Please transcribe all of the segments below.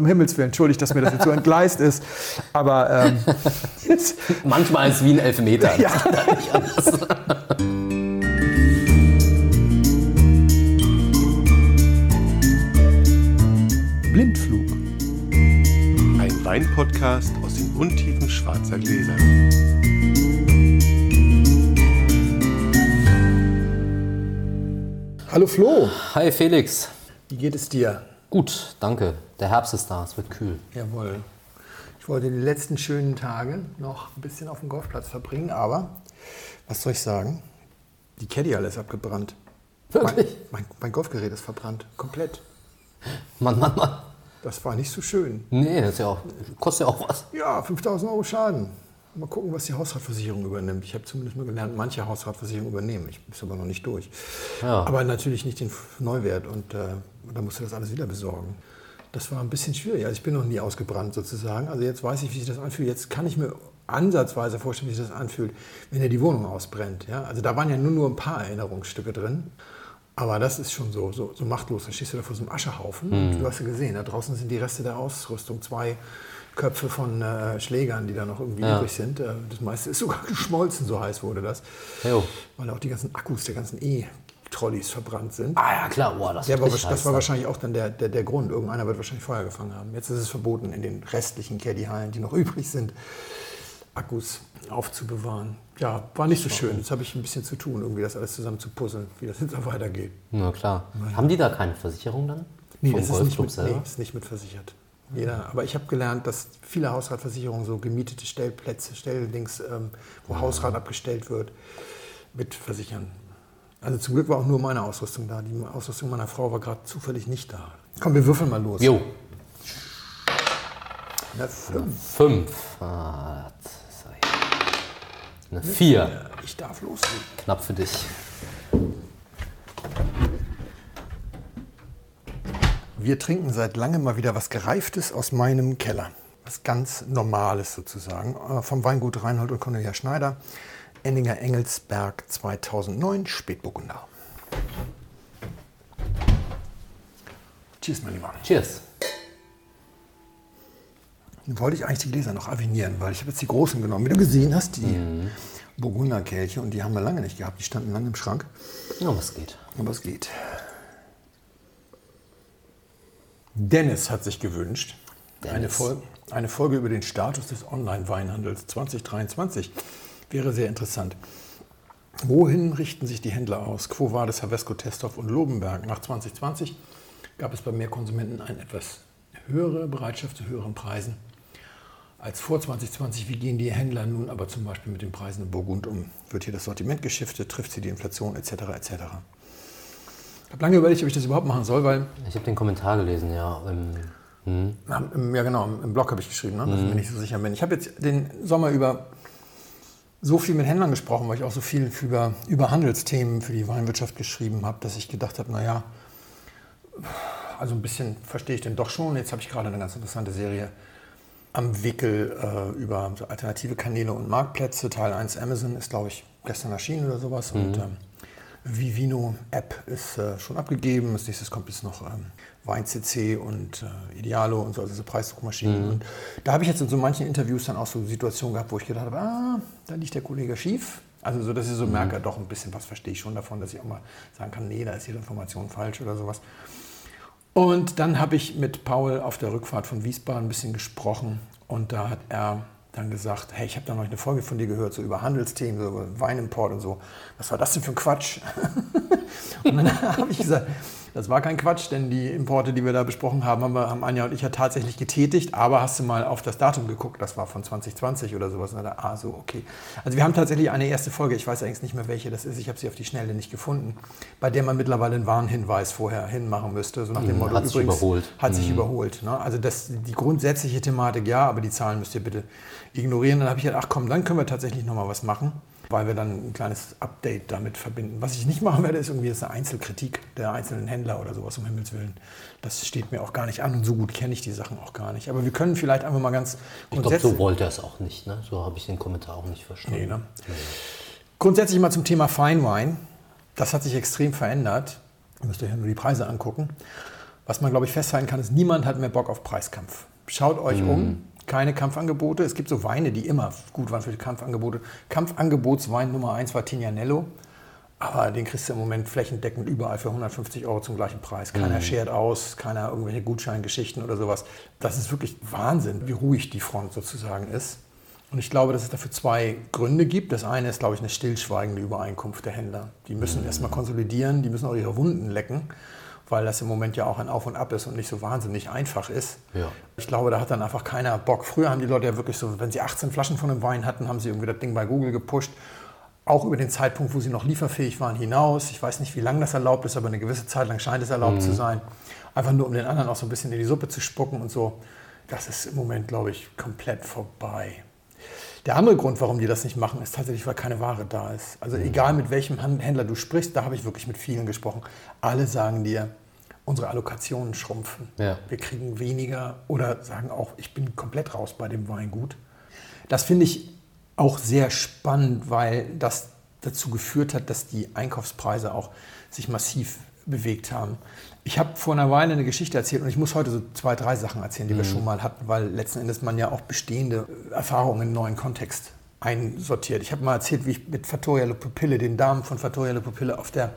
Um Himmels Willen, entschuldigt, dass mir das jetzt so entgleist ist. Aber ähm, Manchmal ist es wie ein Elfmeter. Ja. Blindflug. Ein Weinpodcast aus den Untiefen schwarzer Gläser. Hallo Flo, Hi Felix. wie geht es dir? Gut, danke. Der Herbst ist da, es wird kühl. Jawohl. Ich wollte die letzten schönen Tage noch ein bisschen auf dem Golfplatz verbringen, aber was soll ich sagen? Die Caddy alles abgebrannt. Wirklich? Mein, mein, mein Golfgerät ist verbrannt, komplett. Mann, Mann, Mann. Das war nicht so schön. Nee, das ist ja auch, kostet ja auch was. Ja, 5000 Euro Schaden. Mal gucken, was die Hausratversicherung übernimmt. Ich habe zumindest mal gelernt, manche Hausratversicherungen übernehmen. Ich bin aber noch nicht durch. Ja. Aber natürlich nicht den Neuwert und äh, da musst du das alles wieder besorgen. Das war ein bisschen schwierig. Also ich bin noch nie ausgebrannt sozusagen. Also jetzt weiß ich, wie sich das anfühlt. Jetzt kann ich mir ansatzweise vorstellen, wie sich das anfühlt, wenn dir die Wohnung ausbrennt. Ja? Also da waren ja nur, nur ein paar Erinnerungsstücke drin. Aber das ist schon so, so, so machtlos. Da stehst du da vor so einem Aschehaufen. Und du hast ja gesehen, da draußen sind die Reste der Ausrüstung. Zwei Köpfe von äh, Schlägern, die da noch irgendwie Ja. übrig sind. Äh, das meiste ist sogar geschmolzen, so heiß wurde das. Jo. Weil auch die ganzen Akkus der ganzen E-Trolleys verbrannt sind. Ah ja, klar. Boah, das, wird war, das heiß war sein. wahrscheinlich auch dann der, der, der Grund. Irgendeiner wird wahrscheinlich Feuer gefangen haben. Jetzt ist es verboten, in den restlichen Caddy-Hallen, die noch übrig sind, Akkus aufzubewahren. Ja, war nicht so schön. Jetzt habe ich ein bisschen zu tun, irgendwie das alles zusammen zu puzzeln, wie das jetzt auch weitergeht. Na klar. Haben die da keine Versicherung dann? Nee, Vom das ist nicht, mit, selber? nee, ist nicht mit versichert. Jeder, aber ich habe gelernt, dass viele Hausratversicherungen so gemietete Stellplätze, Stelldings, ähm, wo Hausrat abgestellt wird, mit versichern. Also zum Glück war auch nur meine Ausrüstung da. Die Ausrüstung meiner Frau war gerade zufällig nicht da. Komm, wir würfeln mal los. Jo, Eine fünf. fünf. Ah, das ist ja- Eine vier. Ich darf loslegen. Knapp für dich. Wir trinken seit langem mal wieder was Gereiftes aus meinem Keller. Was ganz Normales sozusagen. Äh, Vom Weingut Reinhold und Cornelia Schneider. Enninger Engelsberg 2009, Spätburgunder. Cheers, mein Lieber. Cheers. Wollte ich eigentlich die Gläser noch avinieren, weil ich habe jetzt die großen genommen. Wie du gesehen hast, die Burgunderkelche. Und die haben wir lange nicht gehabt. Die standen lange im Schrank. Ja, was geht. Aber es geht. Dennis hat sich gewünscht, eine. Folge, eine Folge über den Status des Online-Weinhandels 2023 wäre sehr interessant. Wohin richten sich die Händler aus? Quo Vadis, Havesco, Testorf und Lobenberg? Nach 2020 gab es bei mehr Konsumenten eine etwas höhere Bereitschaft zu höheren Preisen als vor 2020. Wie gehen die Händler nun aber zum Beispiel mit den Preisen in Burgund um? Wird hier das Sortiment geschiftet? Trifft sie die Inflation etc. etc.? Ich habe lange überlegt, ob ich das überhaupt machen soll, weil Ich habe den Kommentar gelesen, ja. Ähm, hm. im, ja genau, im im Blog habe ich geschrieben, ne, dass ich mir nicht so sicher bin. Ich habe jetzt den Sommer über so viel mit Händlern gesprochen, weil ich auch so viel über, über Handelsthemen für die Weinwirtschaft geschrieben habe, dass ich gedacht habe, naja, also ein bisschen verstehe ich den doch schon. Jetzt habe ich gerade eine ganz interessante Serie am Wickel äh, über so alternative Kanäle und Marktplätze. Teil 1 Amazon ist, glaube ich, gestern erschienen oder sowas. Und ähm, Vivino-App ist äh, schon abgegeben. Als nächstes kommt jetzt noch ähm, WeinCC und äh, Idealo und so, also so Preisdruckmaschinen. Und da habe ich jetzt in so manchen Interviews dann auch so Situationen gehabt, wo ich gedacht habe, ah, da liegt der Kollege schief. Also so, dass ich so merke, doch ein bisschen was verstehe ich schon davon, dass ich auch mal sagen kann, nee, da ist Ihre Information falsch oder sowas. Und dann habe ich mit Paul auf der Rückfahrt von Wiesbaden ein bisschen gesprochen und da hat er dann gesagt, hey, ich habe da noch eine Folge von dir gehört, so über Handelsthemen, so über Weinimport und so. Was war das denn für ein Quatsch? und dann habe ich gesagt, das war kein Quatsch, denn die Importe, die wir da besprochen haben, haben, wir, haben Anja und ich ja tatsächlich getätigt, aber hast du mal auf das Datum geguckt, das war von 2020 oder sowas. Und dann, ah, so, okay. Also wir haben tatsächlich eine erste Folge, ich weiß eigentlich nicht mehr, welche das ist, ich habe sie auf die Schnelle nicht gefunden, bei der man mittlerweile einen Warnhinweis vorher hinmachen müsste, so nach dem Mhm, Motto, hat sich überholt. hat sich überholt. Ne? Also das, die grundsätzliche Thematik ja, aber die Zahlen müsst ihr bitte ignorieren. Dann habe ich gedacht, ach komm, dann können wir tatsächlich noch mal was machen, weil wir dann ein kleines Update damit verbinden. Was ich nicht machen werde, ist irgendwie jetzt eine Einzelkritik der einzelnen Händler oder sowas, um Himmels Willen. Das steht mir auch gar nicht an und so gut kenne ich die Sachen auch gar nicht. Aber wir können vielleicht einfach mal ganz Ich glaube, so wollte er es auch nicht. Ne? So habe ich den Kommentar auch nicht verstanden. Nee, ne? Grundsätzlich mal zum Thema Feinwein. Das hat sich extrem verändert. Ihr müsst euch ja nur die Preise angucken. Was man, glaube ich, festhalten kann, ist, niemand hat mehr Bock auf Preiskampf. Schaut euch um, keine Kampfangebote. Es gibt so Weine, die immer gut waren für die Kampfangebote. Kampfangebotswein Nummer 1 war Tignanello. Aber den kriegst du im Moment flächendeckend überall für 150 Euro zum gleichen Preis. Keiner schert aus, keiner irgendwelche Gutscheingeschichten oder sowas. Das ist wirklich Wahnsinn, wie ruhig die Front sozusagen ist. Und ich glaube, dass es dafür zwei Gründe gibt. Das eine ist, glaube ich, eine stillschweigende Übereinkunft der Händler. Die müssen erstmal konsolidieren, die müssen auch ihre Wunden lecken, weil das im Moment ja auch ein Auf und Ab ist und nicht so wahnsinnig einfach ist. Ja. Ich glaube, da hat dann einfach keiner Bock. Früher haben die Leute ja wirklich so, wenn sie 18 Flaschen von einem Wein hatten, haben sie irgendwie das Ding bei Google gepusht. Auch über den Zeitpunkt, wo sie noch lieferfähig waren, hinaus. Ich weiß nicht, wie lange das erlaubt ist, aber eine gewisse Zeit lang scheint es erlaubt zu sein. Einfach nur, um den anderen auch so ein bisschen in die Suppe zu spucken und so. Das ist im Moment, glaube ich, komplett vorbei. Der andere Grund, warum die das nicht machen, ist tatsächlich, weil keine Ware da ist. Also egal mit welchem Händler du sprichst, da habe ich wirklich mit vielen gesprochen. Alle sagen dir, unsere Allokationen schrumpfen. Ja. Wir kriegen weniger oder sagen auch, ich bin komplett raus bei dem Weingut. Das finde ich auch sehr spannend, weil das dazu geführt hat, dass die Einkaufspreise auch sich massiv bewegt haben. Ich habe vor einer Weile eine Geschichte erzählt und ich muss heute so zwei, drei Sachen erzählen, die wir schon mal hatten, weil letzten Endes man ja auch bestehende Erfahrungen in einen neuen Kontext einsortiert. Ich habe mal erzählt, wie ich mit Fattoria Le Pupille, den Damen von Fattoria Le Pupille, auf der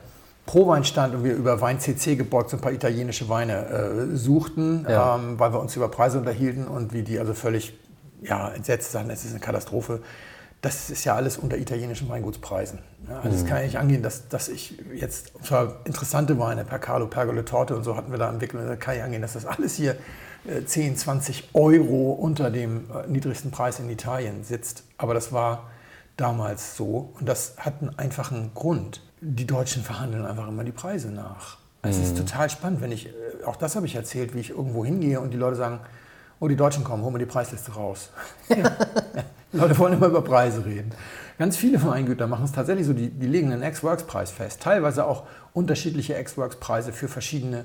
Prowein stand und wir über Wein CC gebeugt so ein paar italienische Weine äh, suchten, Ja. ähm, weil wir uns über Preise unterhielten und wie die also völlig ja, entsetzt sagten, es ist eine Katastrophe. Das ist ja alles unter italienischen Weingutspreisen. Ja, also das kann ja nicht angehen, dass, dass ich jetzt, und zwar interessante Weine, Percalo, Pergole, Torte und so hatten wir da entwickelt, da kann ich angehen, dass das alles hier äh, 10, 20 Euro unter dem äh, niedrigsten Preis in Italien sitzt. Aber das war damals so und das hat einen einfachen Grund. Die Deutschen verhandeln einfach immer die Preise nach. Es ist total spannend, wenn ich, äh, auch das habe ich erzählt, wie ich irgendwo hingehe und die Leute sagen, oh, die Deutschen kommen, holen wir die Preisliste raus. ja. Leute wollen immer über Preise reden. Ganz viele Weingüter machen es tatsächlich so, die, die legen einen Ex-Works-Preis fest. Teilweise auch unterschiedliche Ex-Works-Preise für verschiedene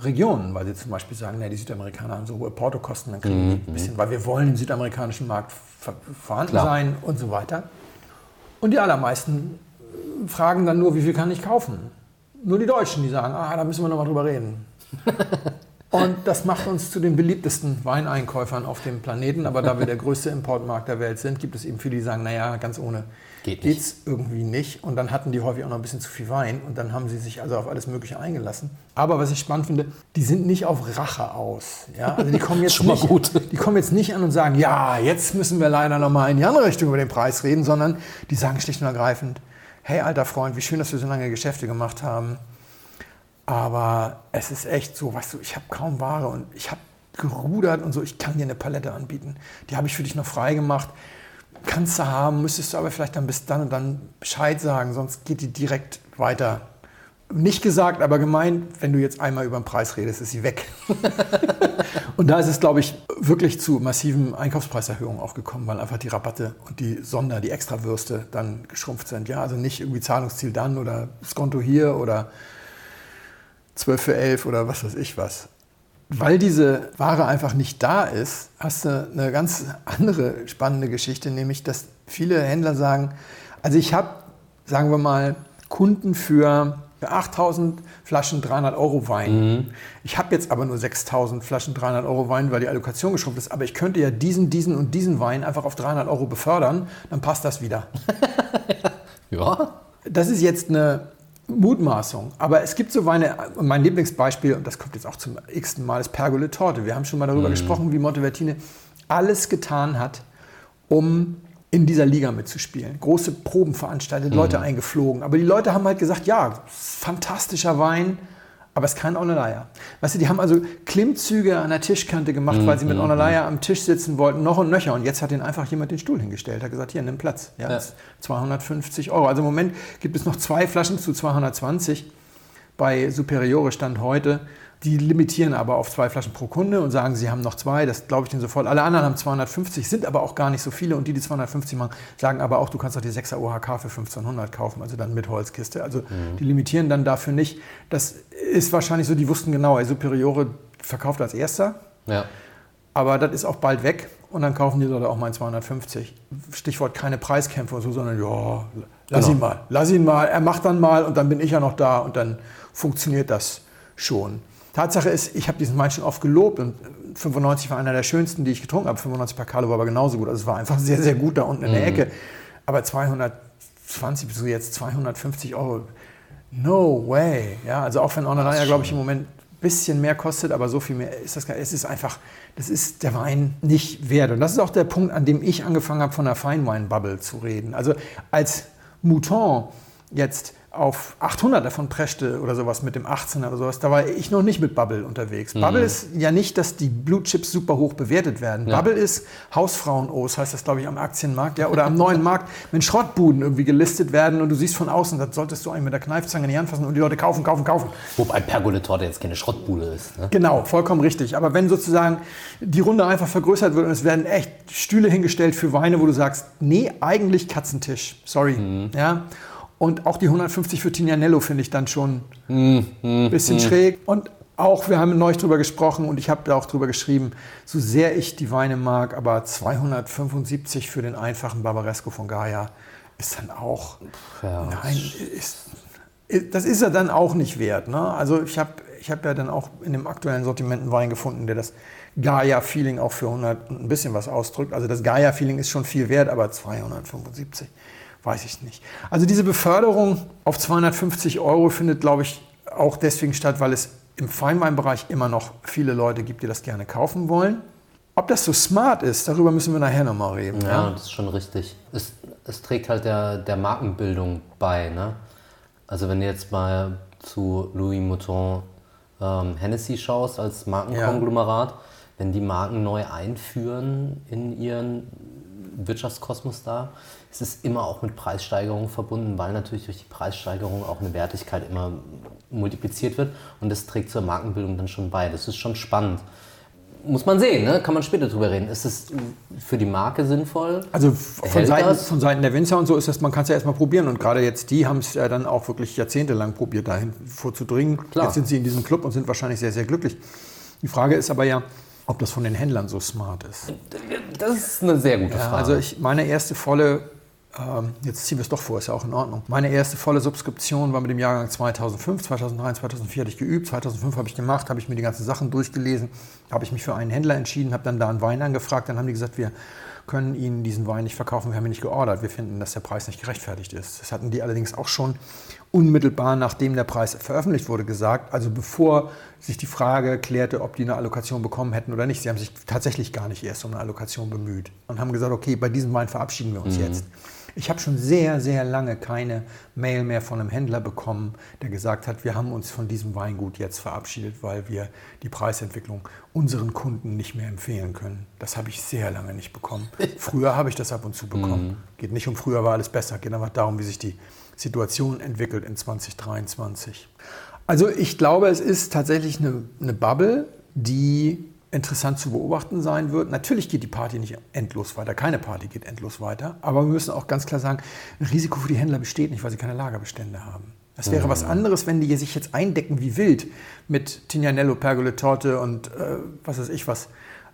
Regionen, weil sie zum Beispiel sagen, na, die Südamerikaner haben so hohe Portokosten, dann kriegen die ein bisschen, weil wir wollen im südamerikanischen Markt ver vorhanden Klar. sein und so weiter. Und die allermeisten fragen dann nur, wie viel kann ich kaufen? Nur die Deutschen, die sagen, ah, da müssen wir noch mal drüber reden. Und das macht uns zu den beliebtesten Weineinkäufern auf dem Planeten. Aber da wir der größte Importmarkt der Welt sind, gibt es eben viele, die sagen, naja, ganz ohne Geht nicht. geht's irgendwie nicht. Und dann hatten die häufig auch noch ein bisschen zu viel Wein. Und dann haben sie sich also auf alles Mögliche eingelassen. Aber was ich spannend finde, die sind nicht auf Rache aus. Ja? Also die kommen jetzt Schon mal nicht, gut. Die kommen jetzt nicht an und sagen, ja, jetzt müssen wir leider noch mal in die andere Richtung über den Preis reden, sondern die sagen schlicht und ergreifend, hey alter Freund, wie schön, dass wir so lange Geschäfte gemacht haben. Aber es ist echt so, weißt du, ich habe kaum Ware und ich habe gerudert und so, ich kann dir eine Palette anbieten. Die habe ich für dich noch frei gemacht. Kannst du haben, müsstest du aber vielleicht dann bis dann und dann Bescheid sagen, sonst geht die direkt weiter. Nicht gesagt, aber gemeint, wenn du jetzt einmal über den Preis redest, ist sie weg. und da ist es, glaube ich, wirklich zu massiven Einkaufspreiserhöhungen auch gekommen, weil einfach die Rabatte und die Sonder, die Extrawürste dann geschrumpft sind. Ja, also nicht irgendwie Zahlungsziel dann oder Skonto hier oder 12 für 11 oder was weiß ich was. Weil diese Ware einfach nicht da ist, hast du eine ganz andere spannende Geschichte, nämlich dass viele Händler sagen, also ich habe, sagen wir mal, Kunden für 8000 Flaschen 300 Euro Wein. Ich habe jetzt aber nur 6000 Flaschen 300 Euro Wein, weil die Allokation geschrumpft ist. Aber ich könnte ja diesen, diesen und diesen Wein einfach auf 300 Euro befördern, dann passt das wieder. Ja. Das ist jetzt eine Mutmaßung. Aber es gibt so Weine, und mein Lieblingsbeispiel, und das kommt jetzt auch zum x-ten Mal, ist Pergole Torte. Wir haben schon mal darüber gesprochen, wie Montevertine alles getan hat, um in dieser Liga mitzuspielen. Große Proben veranstaltet, Leute eingeflogen. Aber die Leute haben halt gesagt, ja, fantastischer Wein, aber es ist kein Onalaya. Weißt du, die haben also Klimmzüge an der Tischkante gemacht, weil sie mit Onalaya am Tisch sitzen wollten, noch und nöcher. Und jetzt hat ihnen einfach jemand den Stuhl hingestellt, hat gesagt, hier, nimm Platz. Ja, Ja. das ist 250 Euro. Also im Moment gibt es noch zwei Flaschen zu 220 bei Superiore Stand heute. Die limitieren aber auf zwei Flaschen pro Kunde und sagen, sie haben noch zwei. Das glaube ich denen sofort. Alle anderen haben 250, sind aber auch gar nicht so viele. Und die, die 250 machen, sagen aber auch, du kannst doch die 6er OHK für 1500 kaufen, also dann mit Holzkiste. Also die limitieren dann dafür nicht. Das ist wahrscheinlich so, die wussten genau, ey, Superiore verkauft als erster. Ja. Aber das ist auch bald weg und dann kaufen die Leute auch mal 250. Stichwort keine Preiskämpfe und so, sondern ja, lass Genau. ihn mal, lass ihn mal, er macht dann mal und dann bin ich ja noch da und dann funktioniert das schon. Tatsache ist, ich habe diesen Wein schon oft gelobt und 95 war einer der schönsten, die ich getrunken habe. 95 Pacalo war aber genauso gut. Also es war einfach sehr, sehr gut da unten in der Ecke. Aber 220 bis jetzt 250 Euro, no way. Ja, also auch wenn Ornelaya, glaube ich, im Moment ein bisschen mehr kostet, aber so viel mehr ist das gar nicht. Es ist einfach, das ist der Wein nicht wert. Und das ist auch der Punkt, an dem ich angefangen habe, von der Feinwein-Bubble zu reden. Also als Mouton jetzt auf 800 davon preschte oder sowas mit dem 18er oder sowas, da war ich noch nicht mit Bubble unterwegs. Bubble ist ja nicht, dass die Blue Chips super hoch bewertet werden. Ja. Bubble ist Hausfrauen-Os, heißt das glaube ich am Aktienmarkt, ja, oder am neuen Markt, wenn Schrottbuden irgendwie gelistet werden und du siehst von außen, das solltest du eigentlich mit der Kneifzange in die Hand fassen und die Leute kaufen, kaufen, kaufen. Wobei Pergoletorte jetzt keine Schrottbude ist. Ne? Genau, vollkommen richtig. Aber wenn sozusagen die Runde einfach vergrößert wird und es werden echt Stühle hingestellt für Weine, wo du sagst, nee, eigentlich Katzentisch, sorry. Ja? Und auch die 150 für Tignanello finde ich dann schon ein bisschen schräg. Und auch, wir haben neulich drüber gesprochen und ich habe da auch drüber geschrieben, so sehr ich die Weine mag, aber 275 für den einfachen Barbaresco von Gaia ist dann auch, Ja. nein, ist, das ist er dann auch nicht wert. Ne? Also ich habe ich hab ja dann auch in dem aktuellen Sortiment einen Wein gefunden, der das Gaia-Feeling auch für 100 und ein bisschen was ausdrückt. Also das Gaia-Feeling ist schon viel wert, aber 275 weiß ich nicht. Also diese Beförderung auf 250 Euro findet, glaube ich, auch deswegen statt, weil es im Feinweinbereich immer noch viele Leute gibt, die das gerne kaufen wollen. Ob das so smart ist, darüber müssen wir nachher nochmal reden. Ja, das ist schon richtig. Es, es trägt halt der, der Markenbildung bei. Ne? Also wenn du jetzt mal zu Louis Mouton ähm, Hennessy schaust als Markenkonglomerat, wenn die Marken neu einführen in ihren Wirtschaftskosmos da, ist es immer auch mit Preissteigerungen verbunden, weil natürlich durch die Preissteigerung auch eine Wertigkeit immer multipliziert wird und das trägt zur Markenbildung dann schon bei. Das ist schon spannend. Muss man sehen, ne? kann man später drüber reden. Ist es für die Marke sinnvoll? Also von Seiten, von Seiten der Winzer und so ist das, man kann es ja erstmal probieren. Und gerade jetzt die haben es ja dann auch wirklich jahrzehntelang probiert, dahin vorzudringen. Klar. Jetzt sind sie in diesem Club und sind wahrscheinlich sehr, sehr glücklich. Die Frage ist aber ja, ob das von den Händlern so smart ist. Das ist eine sehr gute Ja, Frage. also ich, meine erste volle, jetzt ziehen wir es doch vor, ist ja auch in Ordnung. Meine erste volle Subskription war mit dem Jahrgang 2005, 2003, 2004 hatte ich geübt, 2005 habe ich gemacht, habe ich mir die ganzen Sachen durchgelesen, habe ich mich für einen Händler entschieden, habe dann da einen Wein angefragt, dann haben die gesagt, wir können Ihnen diesen Wein nicht verkaufen, wir haben ihn nicht geordert, wir finden, dass der Preis nicht gerechtfertigt ist. Das hatten die allerdings auch schon unmittelbar nachdem der Preis veröffentlicht wurde gesagt, also bevor sich die Frage klärte, ob die eine Allokation bekommen hätten oder nicht. Sie haben sich tatsächlich gar nicht erst um eine Allokation bemüht und haben gesagt, okay, bei diesem Wein verabschieden wir uns jetzt. Ich habe schon sehr, sehr lange keine Mail mehr von einem Händler bekommen, der gesagt hat, wir haben uns von diesem Weingut jetzt verabschiedet, weil wir die Preisentwicklung unseren Kunden nicht mehr empfehlen können. Das habe ich sehr lange nicht bekommen. Früher habe ich das ab und zu bekommen. Geht nicht um früher war alles besser, geht einfach darum, wie sich die Situation entwickelt in 2023. Also ich glaube, es ist tatsächlich eine, eine Bubble, die interessant zu beobachten sein wird. Natürlich geht die Party nicht endlos weiter, keine Party geht endlos weiter, aber wir müssen auch ganz klar sagen, ein Risiko für die Händler besteht nicht, weil sie keine Lagerbestände haben. Das wäre was anderes, wenn die sich jetzt eindecken wie wild mit Tignanello, Pergole, Torte und äh, was weiß ich was.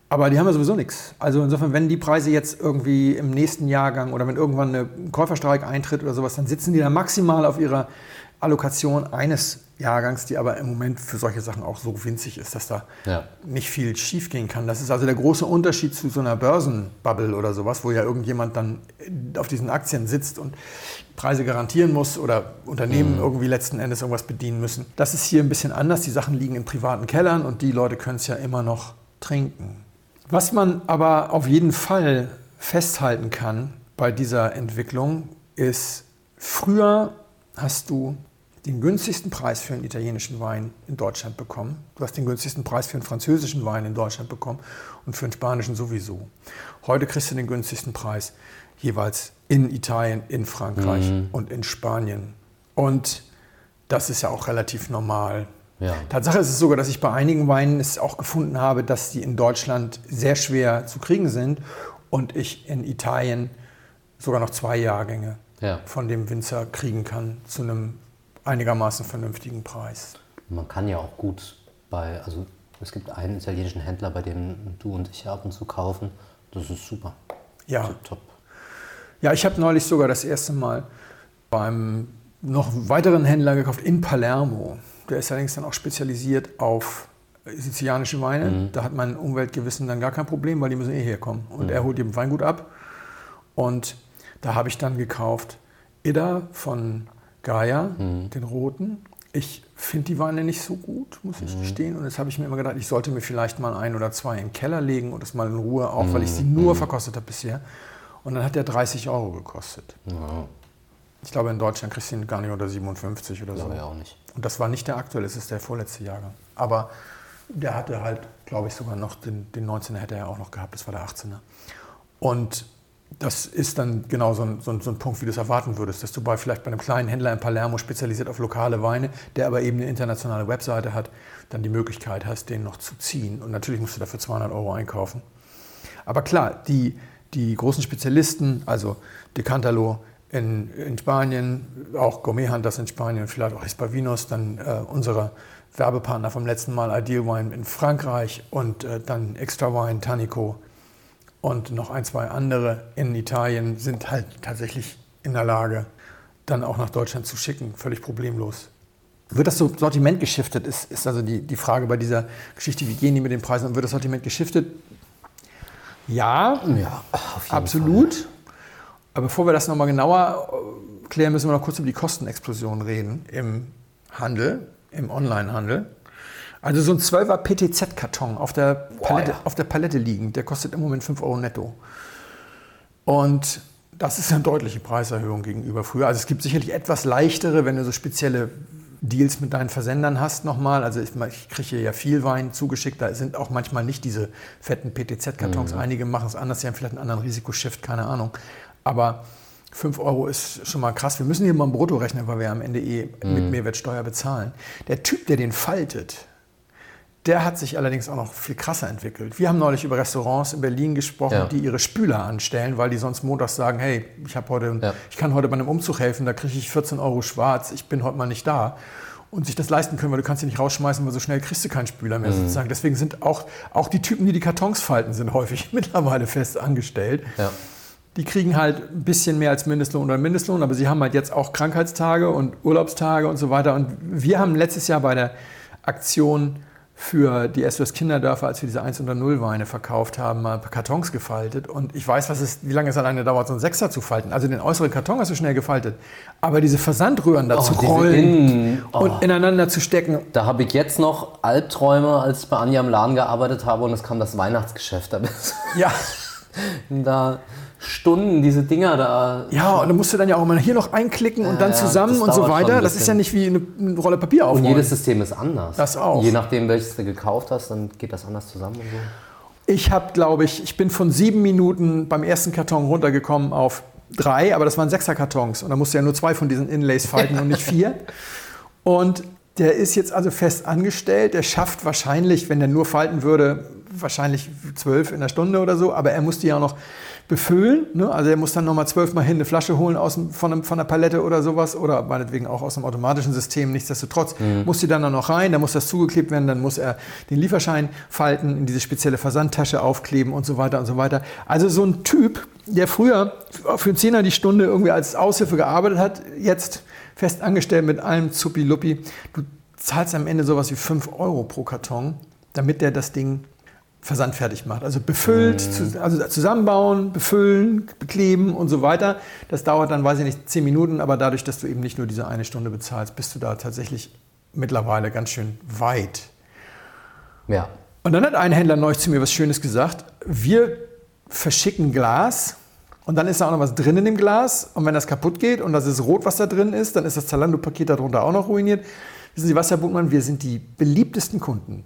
Aber die haben ja sowieso nichts. Also insofern, wenn die Preise jetzt irgendwie im nächsten Jahrgang oder wenn irgendwann ein Käuferstreik eintritt oder sowas, dann sitzen die da maximal auf ihrer Allokation eines Jahrgangs, die aber im Moment für solche Sachen auch so winzig ist, dass da Ja. nicht viel schiefgehen kann. Das ist also der große Unterschied zu so einer Börsenbubble oder sowas, wo ja irgendjemand dann auf diesen Aktien sitzt und Preise garantieren muss oder Unternehmen irgendwie letzten Endes irgendwas bedienen müssen. Das ist hier ein bisschen anders. Die Sachen liegen in privaten Kellern und die Leute können es ja immer noch trinken. Was man aber auf jeden Fall festhalten kann bei dieser Entwicklung ist, früher hast du den günstigsten Preis für einen italienischen Wein in Deutschland bekommen. Du hast den günstigsten Preis für einen französischen Wein in Deutschland bekommen und für einen spanischen sowieso. Heute kriegst du den günstigsten Preis jeweils in Italien, in Frankreich und in Spanien. Und das ist ja auch relativ normal. Ja. Tatsache ist es sogar, dass ich bei einigen Weinen es auch gefunden habe, dass die in Deutschland sehr schwer zu kriegen sind und ich in Italien sogar noch zwei Jahrgänge Ja. von dem Winzer kriegen kann zu einem einigermaßen vernünftigen Preis. Man kann ja auch gut bei, also es gibt einen italienischen Händler, bei dem du und ich ab und zu kaufen. Das ist super. Ja. Also top. Ja, ich habe neulich sogar das erste Mal beim noch weiteren Händler gekauft in Palermo. Der ist allerdings dann auch spezialisiert auf sizilianische Weine. Mhm. Da hat mein Umweltgewissen dann gar kein Problem, weil die müssen eh herkommen. Und mhm. er holt dem Weingut ab. Und da habe ich dann gekauft Ida von Gaia, mhm. den roten. Ich finde die Weine nicht so gut, muss ich mhm. gestehen. Und jetzt habe ich mir immer gedacht, ich sollte mir vielleicht mal ein oder zwei in den Keller legen und das mal in Ruhe auch, weil ich sie mhm. nur mhm. verkostet habe bisher. Und dann hat der 30 Euro gekostet. Ja. Ich glaube, in Deutschland kriegst du ihn gar nicht unter 57 oder so. Ja, auch nicht. Und das war nicht der aktuelle, es ist der vorletzte Jahrgang. Aber der hatte halt, glaube ich, sogar noch den, den 19er hätte er auch noch gehabt, das war der 18er. Und das ist dann genau so ein, so, ein, so ein, Punkt, wie du es erwarten würdest, dass du bei vielleicht bei einem kleinen Händler in Palermo spezialisiert auf lokale Weine, der aber eben eine internationale Webseite hat, dann die Möglichkeit hast, den noch zu ziehen. Und natürlich musst du dafür 200 Euro einkaufen. Aber klar, die, die großen Spezialisten, also Decantalo in, in Spanien, auch Gourmet Hunters in Spanien, vielleicht auch Hispavinos, dann äh, unsere Werbepartner vom letzten Mal Ideal Wine in Frankreich und äh, dann Extra Wine, Tanico und noch ein, zwei andere in Italien sind halt tatsächlich in der Lage, dann auch nach Deutschland zu schicken, völlig problemlos. Wird das Sortiment geschiftet, ist, ist also die, die Frage bei dieser Geschichte, wie gehen die mit den Preisen und wird das Sortiment geschiftet? Ja, ja absolut. Fall. Aber bevor wir das nochmal genauer äh, klären, müssen wir noch kurz über die Kostenexplosion reden im Handel, im Onlinehandel. Also so ein 12er PTZ-Karton auf, der Palette, auf der Palette liegen, der kostet im Moment 5 Euro netto. Und das ist eine deutliche Preiserhöhung gegenüber früher. Also es gibt sicherlich etwas leichtere, wenn du so spezielle Deals mit deinen Versendern hast nochmal. Also ich, ich kriege ja viel Wein zugeschickt, da sind auch manchmal nicht diese fetten PTZ-Kartons. Mhm. Einige machen es anders, sie haben vielleicht einen anderen Risikoshift, keine Ahnung. Aber 5 Euro ist schon mal krass. Wir müssen hier mal ein Brutto rechnen, weil wir am Ende eh mhm. mit Mehrwertsteuer bezahlen. Der Typ, der den faltet, der hat sich allerdings auch noch viel krasser entwickelt. Wir haben neulich über Restaurants in Berlin gesprochen, ja. die ihre Spüler anstellen, weil die sonst montags sagen, hey, ich, heute, ja. ich kann heute bei einem Umzug helfen, da kriege ich 14 Euro schwarz, ich bin heute mal nicht da. Und sich das leisten können, weil du kannst sie nicht rausschmeißen, weil so schnell kriegst du keinen Spüler mehr mhm. sozusagen. Deswegen sind auch, auch die Typen, die die Kartons falten, sind häufig mittlerweile fest angestellt. Ja. Die kriegen halt ein bisschen mehr als Mindestlohn oder Mindestlohn, aber sie haben halt jetzt auch Krankheitstage und Urlaubstage und so weiter. Und wir haben letztes Jahr bei der Aktion für die SOS Kinderdörfer, als wir diese 1 oder 0 Weine verkauft haben, mal Kartons gefaltet. Und ich weiß, was es, wie lange es alleine dauert, so einen Sechser zu falten. Also den äußeren Karton hast du schnell gefaltet. Aber diese Versandröhren da oh, zu rollen oh. und ineinander zu stecken. Da habe ich jetzt noch Albträume, als ich bei Anja im Laden gearbeitet habe und es kam das Weihnachtsgeschäft. Ja. da Stunden diese Dinger da. Ja, und dann musst du dann ja auch mal hier noch einklicken und dann zusammen und so weiter. Das ist ja nicht wie eine, eine Rolle Papier aufrollen. Und jedes System ist anders. Das auch. Je nachdem, welches du gekauft hast, dann geht das anders zusammen und so. Ich habe, glaube ich, ich bin von sieben Minuten beim ersten Karton runtergekommen auf drei, aber das waren Sechser-Kartons. Und da musst du ja nur zwei von diesen Inlays falten und nicht vier. Und der ist jetzt also fest angestellt. Der schafft wahrscheinlich, wenn der nur falten würde, wahrscheinlich zwölf in der Stunde oder so. Aber er muss die ja noch befüllen. Ne? Also er muss dann nochmal zwölfmal hin eine Flasche holen aus von, einem, von einer Palette oder sowas oder meinetwegen auch aus einem automatischen System. Nichtsdestotrotz mhm. muss die dann noch rein, dann muss das zugeklebt werden, dann muss er den Lieferschein falten, in diese spezielle Versandtasche aufkleben und so weiter und so weiter. Also so ein Typ, der früher für einen Zehner die Stunde irgendwie als Aushilfe gearbeitet hat, jetzt fest angestellt mit allem Zuppi-Luppi. Du zahlst am Ende sowas wie 5 Euro pro Karton, damit der das Ding versandfertig macht. Also befüllt, mhm. also zusammenbauen, befüllen, bekleben und so weiter. Das dauert dann, weiß ich nicht, zehn Minuten, aber dadurch, dass du eben nicht nur diese eine Stunde bezahlst, bist du da tatsächlich mittlerweile ganz schön weit. Ja. Und dann hat ein Händler neulich zu mir was Schönes gesagt. Wir verschicken Glas und dann ist da auch noch was drin in dem Glas. Und wenn das kaputt geht und das ist rot, was da drin ist, dann ist das Zalando-Paket darunter auch noch ruiniert. Wissen Sie was, Herr Buchmann, wir sind die beliebtesten Kunden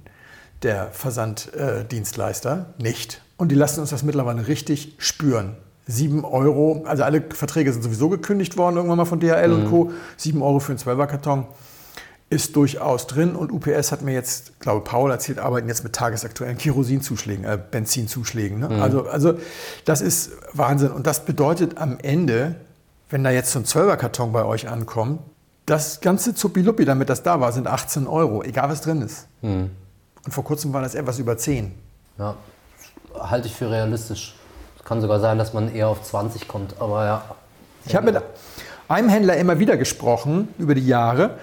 der Versanddienstleister nicht. Und die lassen uns das mittlerweile richtig spüren. 7 Euro, also alle Verträge sind sowieso gekündigt worden, irgendwann mal von DHL mhm. und Co. 7 Euro für einen 12er Karton ist durchaus drin. Und UPS hat mir jetzt, glaube Paul erzählt, arbeiten jetzt mit tagesaktuellen Kerosinzuschlägen, äh, Benzinzuschlägen. Ne? Mhm. Also, also das ist Wahnsinn. Und das bedeutet am Ende, wenn da jetzt so ein 12er Karton bei euch ankommt, das ganze Zuppi-Luppi, damit das da war, sind 18 Euro, egal was drin ist. Mhm. Und vor kurzem war das etwas über 10. Ja, halte ich für realistisch. Es kann sogar sein, dass man eher auf 20 kommt, aber ja. Ich habe mit einem Händler immer wieder gesprochen über die Jahre,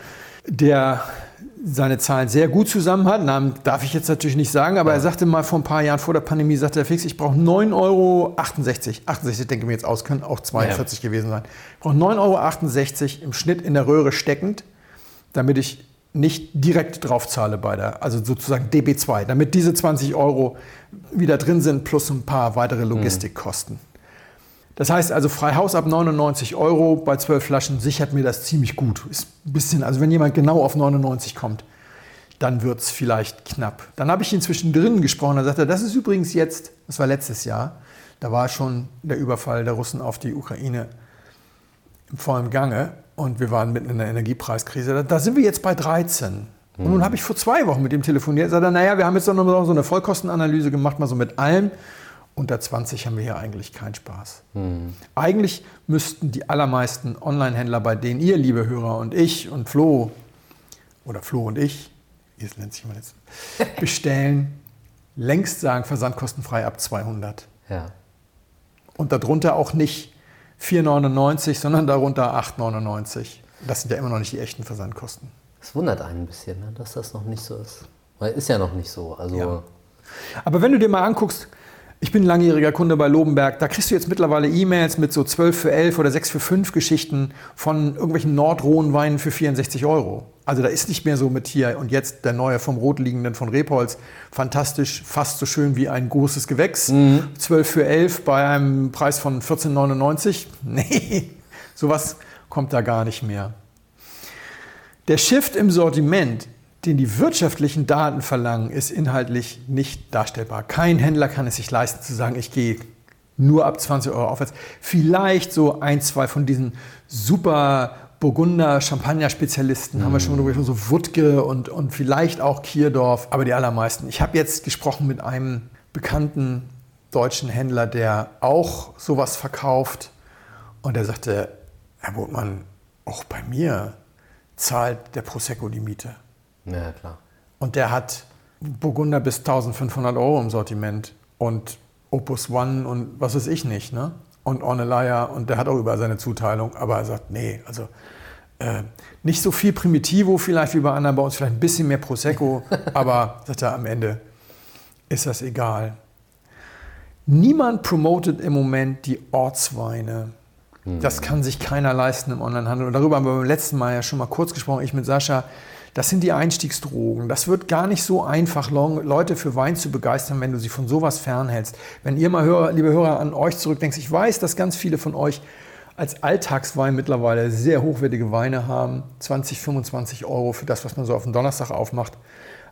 der seine Zahlen sehr gut zusammen hat. Namen darf ich jetzt natürlich nicht sagen, aber ja. er sagte mal vor ein paar Jahren vor der Pandemie, sagte er fix, ich brauche 9,68 Euro. 68 denke ich mir jetzt aus, können auch 42 ja. gewesen sein. Ich brauche 9,68 Euro im Schnitt in der Röhre steckend, damit ich nicht direkt drauf zahle bei der, also sozusagen DB2, damit diese 20 Euro wieder drin sind plus ein paar weitere Logistikkosten. Mhm. Das heißt also, frei Haus ab 99 Euro bei 12 Flaschen sichert mir das ziemlich gut. Ist ein bisschen, also wenn jemand genau auf 99 kommt, dann wird es vielleicht knapp. Dann habe ich ihn zwischendrin gesprochen, da sagt er, das ist übrigens jetzt, das war letztes Jahr, da war schon der Überfall der Russen auf die Ukraine im vollen Gange und wir waren mitten in der Energiepreiskrise. Da, da sind wir jetzt bei 13. Und nun habe ich vor zwei Wochen mit ihm telefoniert. Sagt er, naja, wir haben jetzt noch so eine Vollkostenanalyse gemacht, mal so mit allem unter 20 haben wir hier eigentlich keinen Spaß. Mhm. Eigentlich müssten die allermeisten Online-Händler, bei denen ihr, liebe Hörer, und ich und Flo, oder Flo und ich, wie es nennt sich mal jetzt, bestellen, längst sagen, versandkostenfrei ab 200. Ja. Und darunter auch nicht 4,99, sondern darunter 8,99. Das sind ja immer noch nicht die echten Versandkosten. Es wundert einen ein bisschen, ne, dass das noch nicht so ist. Weil ist ja noch nicht so. Also ja. Aber wenn du dir mal anguckst, ich bin langjähriger Kunde bei Lobenberg. Da kriegst du jetzt mittlerweile E-Mails mit so 12 für 11 oder 6 für 5 Geschichten von irgendwelchen Nordrhonweinen für 64 Euro. Also da ist nicht mehr so mit hier und jetzt der neue vom Rotliegenden von Repolz. Fantastisch, fast so schön wie ein großes Gewächs. Mhm. 12 für 11 bei einem Preis von 14,99. Nee, sowas kommt da gar nicht mehr. Der Shift im Sortiment den die wirtschaftlichen Daten verlangen, ist inhaltlich nicht darstellbar. Kein Händler kann es sich leisten zu sagen, ich gehe nur ab 20 Euro aufwärts. Vielleicht so ein, zwei von diesen super Burgunder Champagner-Spezialisten mm. haben wir schon drüber so Wutke und, und vielleicht auch Kierdorf, aber die allermeisten. Ich habe jetzt gesprochen mit einem bekannten deutschen Händler, der auch sowas verkauft und der sagte, Herr Botmann, auch bei mir zahlt der Prosecco die Miete. Ja, klar. Und der hat Burgunder bis 1500 Euro im Sortiment und Opus One und was weiß ich nicht, ne? Und Ornellaia und der hat auch über seine Zuteilung, aber er sagt, nee, also äh, nicht so viel Primitivo vielleicht wie bei anderen, bei uns vielleicht ein bisschen mehr Prosecco, aber sagt er, am Ende ist das egal. Niemand promotet im Moment die Ortsweine. Das hm. kann sich keiner leisten im Onlinehandel. Und darüber haben wir beim letzten Mal ja schon mal kurz gesprochen, ich mit Sascha. Das sind die Einstiegsdrogen. Das wird gar nicht so einfach, Leute für Wein zu begeistern, wenn du sie von sowas fernhältst. Wenn ihr mal, Hörer, liebe Hörer, an euch zurückdenkt, ich weiß, dass ganz viele von euch als Alltagswein mittlerweile sehr hochwertige Weine haben. 20, 25 Euro für das, was man so auf den Donnerstag aufmacht.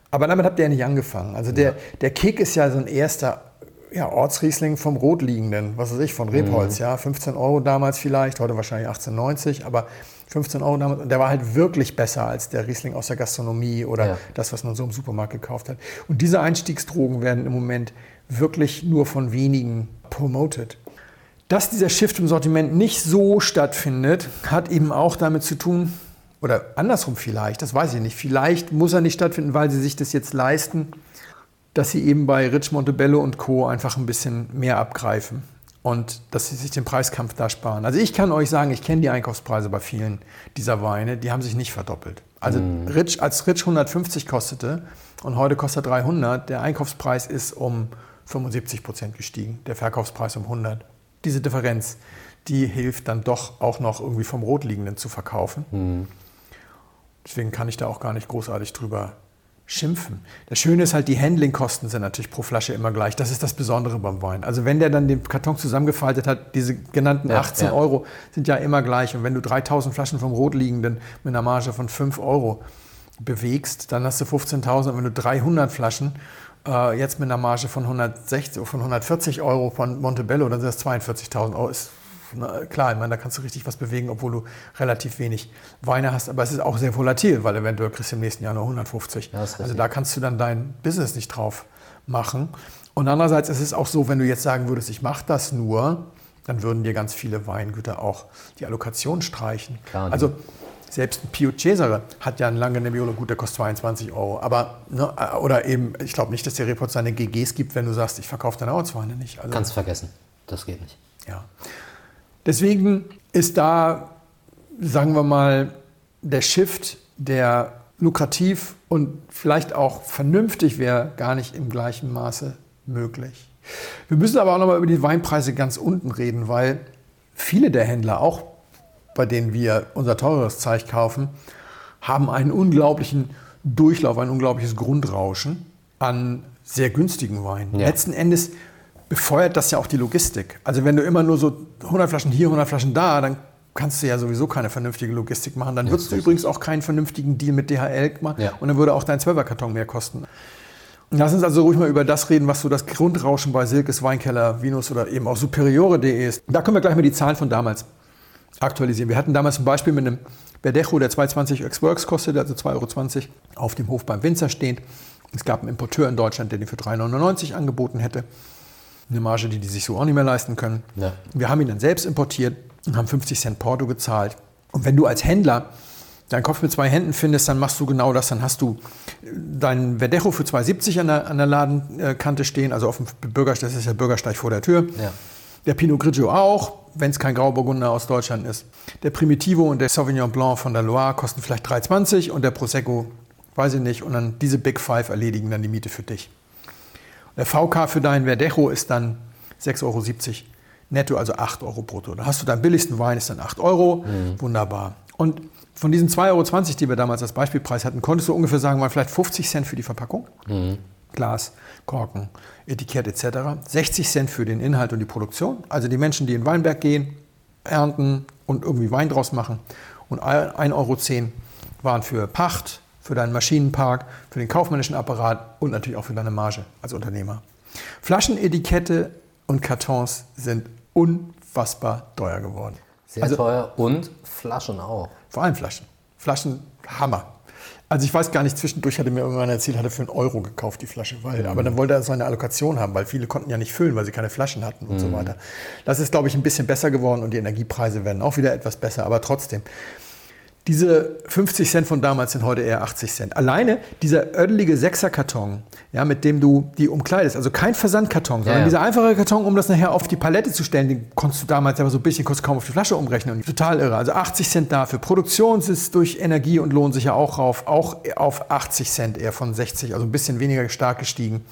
Aber damit habt ihr ja nicht angefangen. Also der, der Kick ist ja so ein erster ja, Ortsriesling vom Rotliegenden, was weiß ich, von Rebholz, mhm. ja, 15 Euro damals vielleicht, heute wahrscheinlich 18,90, aber 15 Euro damals. Und der war halt wirklich besser als der Riesling aus der Gastronomie oder ja. das, was man so im Supermarkt gekauft hat. Und diese Einstiegsdrogen werden im Moment wirklich nur von wenigen promoted. Dass dieser Shift im Sortiment nicht so stattfindet, hat eben auch damit zu tun, oder andersrum vielleicht, das weiß ich nicht, vielleicht muss er nicht stattfinden, weil sie sich das jetzt leisten, dass sie eben bei Rich Montebello und Co. einfach ein bisschen mehr abgreifen und dass sie sich den Preiskampf da sparen. Also ich kann euch sagen, ich kenne die Einkaufspreise bei vielen dieser Weine, die haben sich nicht verdoppelt. Also mm. Rich, als Rich 150 kostete und heute kostet 300, der Einkaufspreis ist um 75 Prozent gestiegen, der Verkaufspreis um 100. Diese Differenz, die hilft dann doch auch noch irgendwie vom Rotliegenden zu verkaufen. Mm. Deswegen kann ich da auch gar nicht großartig drüber schimpfen. Das Schöne ist halt, die Handlingkosten sind natürlich pro Flasche immer gleich. Das ist das Besondere beim Wein. Also wenn der dann den Karton zusammengefaltet hat, diese genannten ja, 18 ja. Euro sind ja immer gleich. Und wenn du 3000 Flaschen vom Rotliegenden mit einer Marge von 5 Euro bewegst, dann hast du 15.000. Und wenn du 300 Flaschen äh, jetzt mit einer Marge von 160, von 140 Euro von Montebello, dann sind das 42.000 Euro. Ist na, klar, ich meine, da kannst du richtig was bewegen, obwohl du relativ wenig Weine hast. Aber es ist auch sehr volatil, weil eventuell kriegst du im nächsten Jahr nur 150. Ja, also da kannst du dann dein Business nicht drauf machen. Und andererseits ist es auch so, wenn du jetzt sagen würdest, ich mache das nur, dann würden dir ganz viele Weingüter auch die Allokation streichen. Klar, also selbst ein Pio Cesare hat ja einen langen Nebbiolo, gut, der kostet 22 Euro. Aber, ne, oder eben, ich glaube nicht, dass der Report seine GGs gibt, wenn du sagst, ich verkaufe deine Ortsweine nicht. Also, Kannst vergessen. Das geht nicht. Ja. Deswegen ist da, sagen wir mal, der Shift der lukrativ und vielleicht auch vernünftig wäre, gar nicht im gleichen Maße möglich. Wir müssen aber auch nochmal über die Weinpreise ganz unten reden, weil viele der Händler, auch bei denen wir unser teures Zeug kaufen, haben einen unglaublichen Durchlauf, ein unglaubliches Grundrauschen an sehr günstigen Weinen. Ja. Letzten Endes befeuert das ja auch die Logistik. Also wenn du immer nur so 100 Flaschen hier, 100 Flaschen da, dann kannst du ja sowieso keine vernünftige Logistik machen. Dann ja, würdest du übrigens auch keinen vernünftigen Deal mit DHL machen ja. und dann würde auch dein 12er Karton mehr kosten. Lass uns also ruhig mal über das reden, was so das Grundrauschen bei Silkes, Weinkeller, Vinus oder eben auch Superiore.de ist. Da können wir gleich mal die Zahlen von damals aktualisieren. Wir hatten damals ein Beispiel mit einem Verdecho, der 2,20 Ex-Works kostete, also 2,20 Euro, auf dem Hof beim Winzer stehend. Es gab einen Importeur in Deutschland, der den für 3,99 angeboten hätte. Eine Marge, die die sich so auch nicht mehr leisten können. Ja. Wir haben ihn dann selbst importiert und haben 50 Cent Porto gezahlt. Und wenn du als Händler deinen Kopf mit zwei Händen findest, dann machst du genau das. Dann hast du deinen Verdecho für 2,70 an der, an der Ladenkante stehen, also auf dem Bürgersteig, das ist ja Bürgersteig vor der Tür. Ja. Der Pinot Grigio auch, wenn es kein Grauburgunder aus Deutschland ist. Der Primitivo und der Sauvignon Blanc von der Loire kosten vielleicht 3,20 und der Prosecco, weiß ich nicht. Und dann diese Big Five erledigen dann die Miete für dich. Der VK für deinen Verdecho ist dann 6,70 Euro netto, also 8 Euro brutto. Da hast du deinen billigsten Wein, ist dann 8 Euro. Mhm. Wunderbar. Und von diesen 2,20 Euro, die wir damals als Beispielpreis hatten, konntest du ungefähr sagen, mal vielleicht 50 Cent für die Verpackung. Mhm. Glas, Korken, Etikett etc. 60 Cent für den Inhalt und die Produktion. Also die Menschen, die in den Weinberg gehen, ernten und irgendwie Wein draus machen. Und 1,10 Euro waren für Pacht, für deinen Maschinenpark, für den kaufmännischen Apparat und natürlich auch für deine Marge als Unternehmer. Flaschen, Etikette und Kartons sind unfassbar teuer geworden. Sehr also, teuer und Flaschen auch. Vor allem Flaschen. Flaschen, Hammer. Also ich weiß gar nicht, zwischendurch hatte mir irgendwann erzählt, hat er für einen Euro gekauft, die Flasche. Weil. Aber dann wollte er seine Allokation haben, weil viele konnten ja nicht füllen, weil sie keine Flaschen hatten und mhm. so weiter. Das ist, glaube ich, ein bisschen besser geworden und die Energiepreise werden auch wieder etwas besser, aber trotzdem. Diese 50 Cent von damals sind heute eher 80 Cent. Alleine dieser ödelige Sechserkarton, ja, mit dem du die umkleidest, also kein Versandkarton, sondern ja, ja. dieser einfache Karton, um das nachher auf die Palette zu stellen, den konntest du damals aber so ein bisschen kurz kaum auf die Flasche umrechnen. Und total irre. Also 80 Cent dafür. Produktion ist durch Energie und Lohn sicher auch rauf, auch auf 80 Cent eher von 60, also ein bisschen weniger stark gestiegen.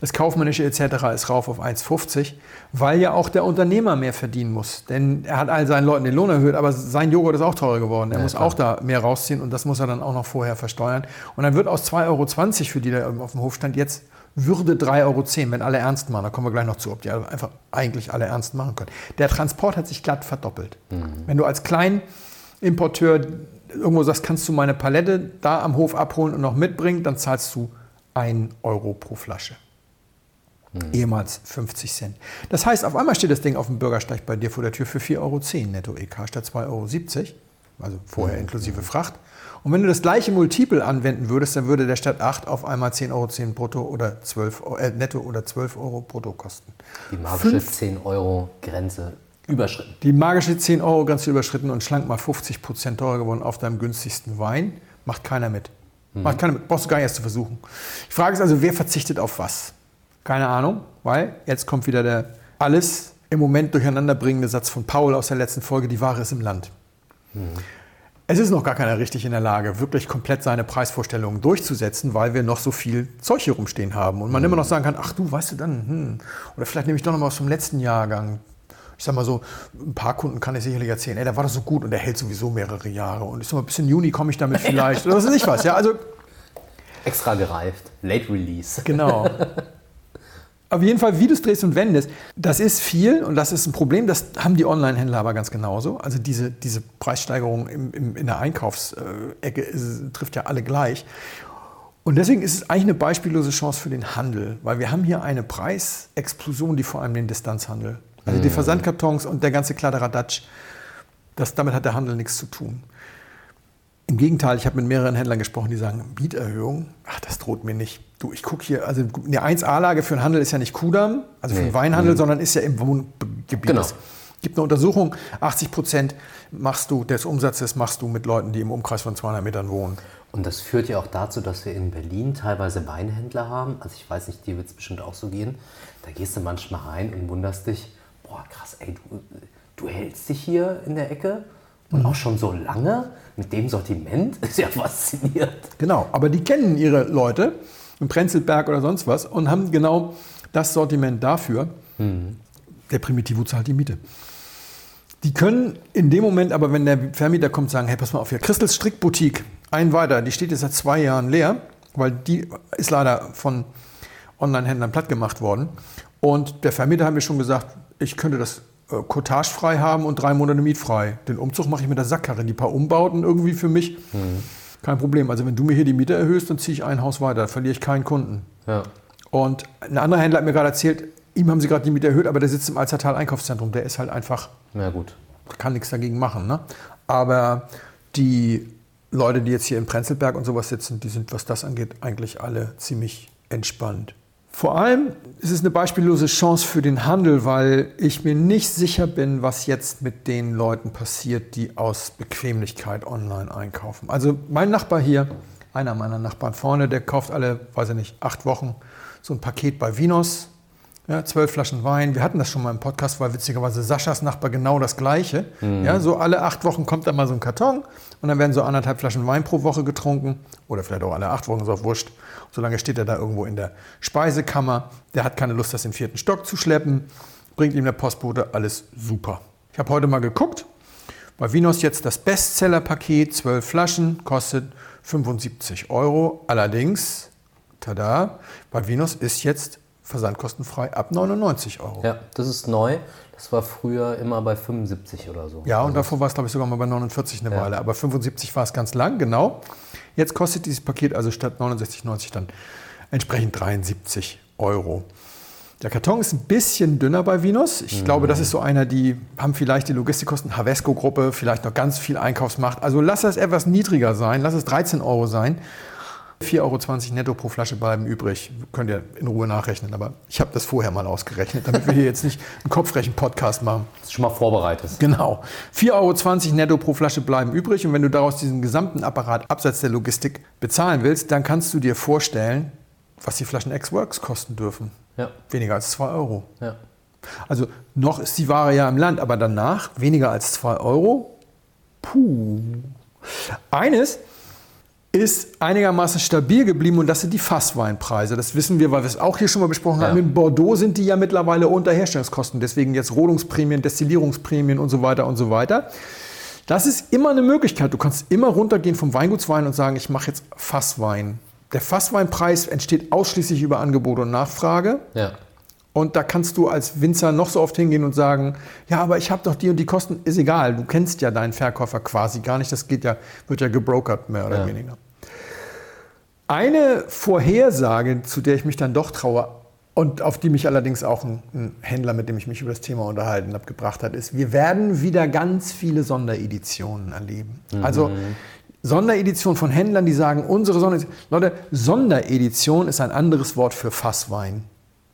Das Kaufmännische etc. ist rauf auf 1,50, weil ja auch der Unternehmer mehr verdienen muss. Denn er hat all seinen Leuten den Lohn erhöht, aber sein Joghurt ist auch teurer geworden. Er ja, muss klar. auch da mehr rausziehen und das muss er dann auch noch vorher versteuern. Und dann wird aus 2,20 Euro, für die da auf dem Hof stand, jetzt würde 3,10 Euro, wenn alle ernst machen. Da kommen wir gleich noch zu, ob die einfach eigentlich alle ernst machen können. Der Transport hat sich glatt verdoppelt. Mhm. Wenn du als Kleinimporteur irgendwo sagst, kannst du meine Palette da am Hof abholen und noch mitbringen, dann zahlst du 1 Euro pro Flasche. Mhm. Ehemals 50 Cent. Das heißt, auf einmal steht das Ding auf dem Bürgersteig bei dir vor der Tür für 4,10 Euro netto EK statt 2,70 Euro. Also vorher mhm. inklusive Fracht. Und wenn du das gleiche Multiple anwenden würdest, dann würde der statt 8 auf einmal 10,10 Euro brutto oder 12 äh, netto oder 12 Euro brutto kosten. Die magische Fünf, 10 Euro Grenze überschritten. Die magische 10 Euro Grenze überschritten und schlank mal 50 Prozent teurer geworden auf deinem günstigsten Wein. Macht keiner mit. Mhm. Macht keiner mit. Brauchst du gar nicht erst zu versuchen. Die Frage ist also, wer verzichtet auf was? Keine Ahnung, weil jetzt kommt wieder der alles im Moment durcheinanderbringende Satz von Paul aus der letzten Folge, die Ware ist im Land. Mhm. Es ist noch gar keiner richtig in der Lage, wirklich komplett seine Preisvorstellungen durchzusetzen, weil wir noch so viel Zeug hier rumstehen haben. Und man mhm. immer noch sagen kann, ach du, weißt du dann, hm, oder vielleicht nehme ich doch noch mal aus dem letzten Jahrgang. Ich sag mal so, ein paar Kunden kann ich sicherlich erzählen, ey, der war doch so gut und der hält sowieso mehrere Jahre. Und ich sag mal, bis in Juni komme ich damit vielleicht. oder was weiß ich was. Ja, also, Extra gereift, Late Release. Genau. Auf jeden Fall, wie du es drehst und wendest, das ist viel und das ist ein Problem. Das haben die Online-Händler aber ganz genauso. Also diese, diese Preissteigerung im, im, in der Einkaufsecke ist, trifft ja alle gleich. Und deswegen ist es eigentlich eine beispiellose Chance für den Handel, weil wir haben hier eine Preisexplosion, die vor allem den Distanzhandel, also die mhm. Versandkartons und der ganze Kladderadatsch, das, damit hat der Handel nichts zu tun. Im Gegenteil, ich habe mit mehreren Händlern gesprochen, die sagen, Mieterhöhung, ach, das droht mir nicht. Du, ich gucke hier, also eine 1A-Lage für einen Handel ist ja nicht Kudamm, also für nee. den Weinhandel, mhm. sondern ist ja im Wohngebiet. Genau. Es gibt eine Untersuchung, 80 Prozent machst du des Umsatzes machst du mit Leuten, die im Umkreis von 200 Metern wohnen. Und das führt ja auch dazu, dass wir in Berlin teilweise Weinhändler haben. Also ich weiß nicht, dir wird es bestimmt auch so gehen. Da gehst du manchmal rein und wunderst dich, boah krass, ey, du, du hältst dich hier in der Ecke Und auch schon so lange mit dem Sortiment? Ist ja faszinierend. Genau, aber die kennen ihre Leute im Prenzlberg oder sonst was und haben genau das Sortiment dafür. Der Primitivo zahlt die Miete. Die können in dem Moment aber, wenn der Vermieter kommt, sagen, hey, pass mal auf hier, Christels Strickboutique, ein weiter, die steht jetzt seit zwei Jahren leer, weil die ist leider von Online-Händlern platt gemacht worden. Und der Vermieter hat mir schon gesagt, ich könnte das äh, Cottage frei haben und drei Monate mietfrei. Den Umzug mache ich mit der Sackkarre, die paar Umbauten irgendwie für mich. Kein Problem. Also wenn du mir hier die Miete erhöhst, dann ziehe ich ein Haus weiter, verliere ich keinen Kunden. Ja. Und ein anderer Händler hat mir gerade erzählt, ihm haben sie gerade die Miete erhöht, aber der sitzt im Alzertal Einkaufszentrum. Der ist halt einfach, Na gut. kann nichts dagegen machen. Ne? Aber die Leute, die jetzt hier in Prenzlberg und sowas sitzen, die sind, was das angeht, eigentlich alle ziemlich entspannt. Vor allem ist es eine beispiellose Chance für den Handel, weil ich mir nicht sicher bin, was jetzt mit den Leuten passiert, die aus Bequemlichkeit online einkaufen. Also mein Nachbar hier, einer meiner Nachbarn vorne, der kauft alle, weiß ich nicht, acht Wochen so ein Paket bei Vinos, ja, zwölf Flaschen Wein. Wir hatten das schon mal im Podcast, weil witzigerweise Saschas Nachbar genau das Gleiche. Ja, so alle acht Wochen kommt da mal so ein Karton und dann werden so anderthalb Flaschen Wein pro Woche getrunken. Oder vielleicht auch alle acht Wochen, ist auch wurscht. Solange steht er da irgendwo in der Speisekammer. Der hat keine Lust, das den vierten Stock zu schleppen. Bringt ihm der Postbote, alles super. Ich habe heute mal geguckt. Bei Vinos jetzt das Bestseller-Paket, 12 Flaschen, kostet 75 Euro. Allerdings, tada, bei Vinos ist jetzt versandkostenfrei ab 99 Euro. Ja, das ist neu. Das war früher immer bei 75 oder so. Ja, und davor war es, glaube ich, sogar mal bei 49 eine Weile. Aber 75 war es ganz lang, genau. Jetzt kostet dieses Paket also statt 69,90 dann entsprechend 73 Euro. Der Karton ist ein bisschen dünner bei Vinos. Ich glaube, das ist so einer, die haben vielleicht die Logistikkosten, Havesco-Gruppe, vielleicht noch ganz viel Einkaufsmacht. Also lass das etwas niedriger sein, lass es 13 Euro sein. 4,20 Euro netto pro Flasche bleiben übrig. Könnt ihr in Ruhe nachrechnen, aber ich habe das vorher mal ausgerechnet, damit wir hier jetzt nicht einen Kopfrechen-Podcast machen. Das ist schon mal vorbereitet. Genau. 4,20 Euro netto pro Flasche bleiben übrig. Und wenn du daraus diesen gesamten Apparat abseits der Logistik bezahlen willst, dann kannst du dir vorstellen, was die Flaschen X-Works kosten dürfen. Ja. Weniger als 2 Euro. Ja. Also noch ist die Ware ja im Land, aber danach weniger als 2 Euro. Puh. Eines ist einigermaßen stabil geblieben und das sind die Fassweinpreise. Das wissen wir, weil wir es auch hier schon mal besprochen Ja. haben. In Bordeaux sind die ja mittlerweile unter Herstellungskosten. Deswegen jetzt Rodungsprämien, Destillierungsprämien und so weiter und so weiter. Das ist immer eine Möglichkeit. Du kannst immer runtergehen vom Weingutswein und sagen, ich mache jetzt Fasswein. Der Fassweinpreis entsteht ausschließlich über Angebot und Nachfrage. Ja. Und da kannst du als Winzer noch so oft hingehen und sagen, ja, aber ich habe doch die und die Kosten. Ist egal, du kennst ja deinen Verkäufer quasi gar nicht. Das geht ja, wird ja gebrokert, mehr oder Ja. weniger. Eine Vorhersage, zu der ich mich dann doch traue und auf die mich allerdings auch ein, ein Händler, mit dem ich mich über das Thema unterhalten habe, gebracht hat, ist, wir werden wieder ganz viele Sondereditionen erleben. Also Sonderedition von Händlern, die sagen, unsere Sonderedition. Leute, Sonderedition ist ein anderes Wort für Fasswein.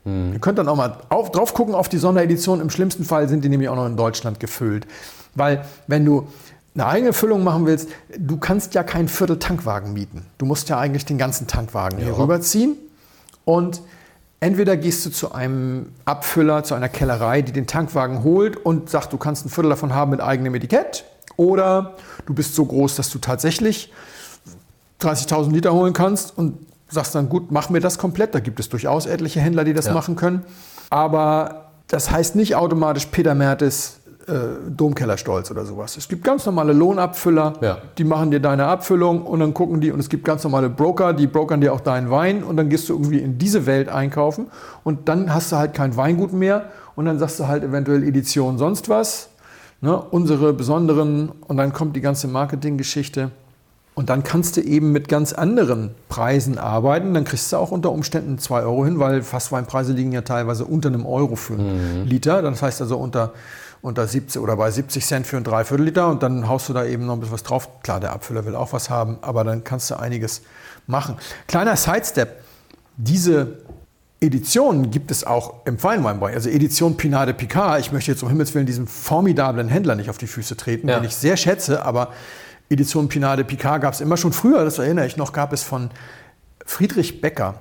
Ihr könnt dann auch mal auf, drauf gucken auf die Sonderedition. Im schlimmsten Fall sind die nämlich auch noch in Deutschland gefüllt. Weil wenn du eine eigene Füllung machen willst, du kannst ja keinen Viertel Tankwagen mieten. Du musst ja eigentlich den ganzen Tankwagen hier Ja. rüberziehen. Und entweder gehst du zu einem Abfüller, zu einer Kellerei, die den Tankwagen holt und sagt, du kannst ein Viertel davon haben mit eigenem Etikett. Oder du bist so groß, dass du tatsächlich 30.000 Liter holen kannst und sagst dann, gut, mach mir das komplett. Da gibt es durchaus etliche Händler, die das Ja. machen können. Aber das heißt nicht automatisch Peter Mertes äh, Domkellerstolz oder sowas. Es gibt ganz normale Lohnabfüller, Ja. die machen dir deine Abfüllung und dann gucken die und es gibt ganz normale Broker, die brokern dir auch deinen Wein und dann gehst du irgendwie in diese Welt einkaufen und dann hast du halt kein Weingut mehr und dann sagst du halt eventuell Edition sonst was, ne, unsere besonderen und dann kommt die ganze Marketinggeschichte. Und dann kannst du eben mit ganz anderen Preisen arbeiten. Dann kriegst du auch unter Umständen 2 Euro hin, weil Fassweinpreise liegen ja teilweise unter einem Euro für einen Liter. Das heißt also unter, unter 70 oder bei 70 Cent für ein Dreiviertel Liter. Und dann haust du da eben noch ein bisschen was drauf. Klar, der Abfüller will auch was haben, aber dann kannst du einiges machen. Kleiner Sidestep. Diese Editionen gibt es auch im Feinweinbereich. Also Edition Pinade Picard. Ich möchte jetzt um Himmels Willen diesem formidablen Händler nicht auf die Füße treten, Ja. den ich sehr schätze, aber Edition Pinade Picard gab es immer schon früher, das erinnere ich noch, gab es von Friedrich Becker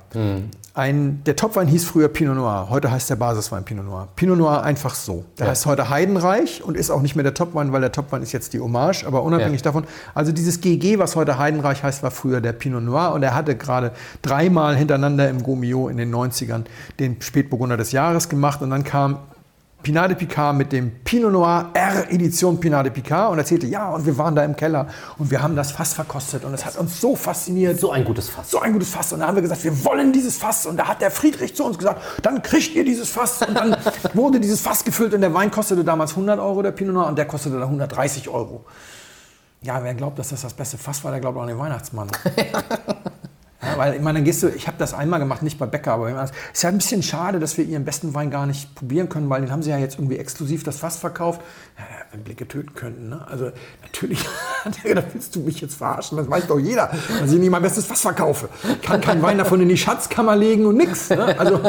ein, der Topwein hieß früher Pinot Noir, heute heißt der Basiswein Pinot Noir. Pinot Noir einfach so. Der Ja. heißt heute Heidenreich und ist auch nicht mehr der Topwein, weil der Topwein ist jetzt die Hommage, aber unabhängig Ja. davon. Also dieses GG, was heute Heidenreich heißt, war früher der Pinot Noir und er hatte gerade dreimal hintereinander im Gomio in den 90ern den Spätburgunder des Jahres gemacht und dann kam Pinat de Picard mit dem Pinot Noir R Edition Pinat de Picard und erzählte, ja, und wir waren da im Keller und wir haben das Fass verkostet und es hat uns so fasziniert. So ein gutes Fass. So ein gutes Fass. Und da haben wir gesagt, wir wollen dieses Fass. Und da hat der Friedrich zu uns gesagt, dann kriegt ihr dieses Fass. Und dann wurde dieses Fass gefüllt und der Wein kostete damals 100 Euro, der Pinot Noir, und der kostete dann 130 Euro. Ja, wer glaubt, dass das das beste Fass war, der glaubt auch an den Weihnachtsmann. Ja, weil ich meine, dann gehst du, ich habe das einmal gemacht, nicht bei Bäcker, aber es ist ja ein bisschen schade, dass wir ihren besten Wein gar nicht probieren können, weil den haben sie ja jetzt irgendwie exklusiv das Fass verkauft. Ja, wenn Blicke töten könnten. Ne? Also natürlich, da willst du mich jetzt verarschen, das weiß doch jeder, dass ich nicht mein bestes Fass verkaufe. Ich kann keinen Wein davon in die Schatzkammer legen und nix. Ne? Also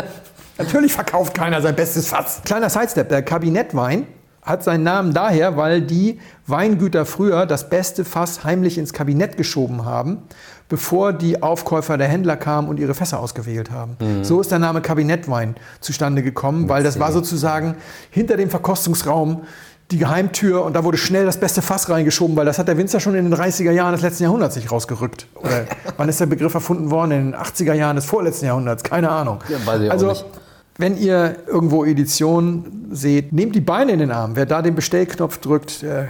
natürlich verkauft keiner sein bestes Fass. Kleiner Sidestep, der Kabinettwein hat seinen Namen daher, weil die Weingüter früher das beste Fass heimlich ins Kabinett geschoben haben, bevor die Aufkäufer der Händler kamen und ihre Fässer ausgewählt haben. So ist der Name Kabinettwein zustande gekommen, weil das war sozusagen hinter dem Verkostungsraum die Geheimtür und da wurde schnell das beste Fass reingeschoben, weil das hat der Winzer schon in den 30er Jahren des letzten Jahrhunderts sich rausgerückt. Oder wann ist der Begriff erfunden worden? In den 80er Jahren des vorletzten Jahrhunderts? Keine Ahnung. Ja, weiß ich auch also, nicht. Wenn ihr irgendwo Edition seht, nehmt die Beine in den Arm. Wer da den Bestellknopf drückt, äh,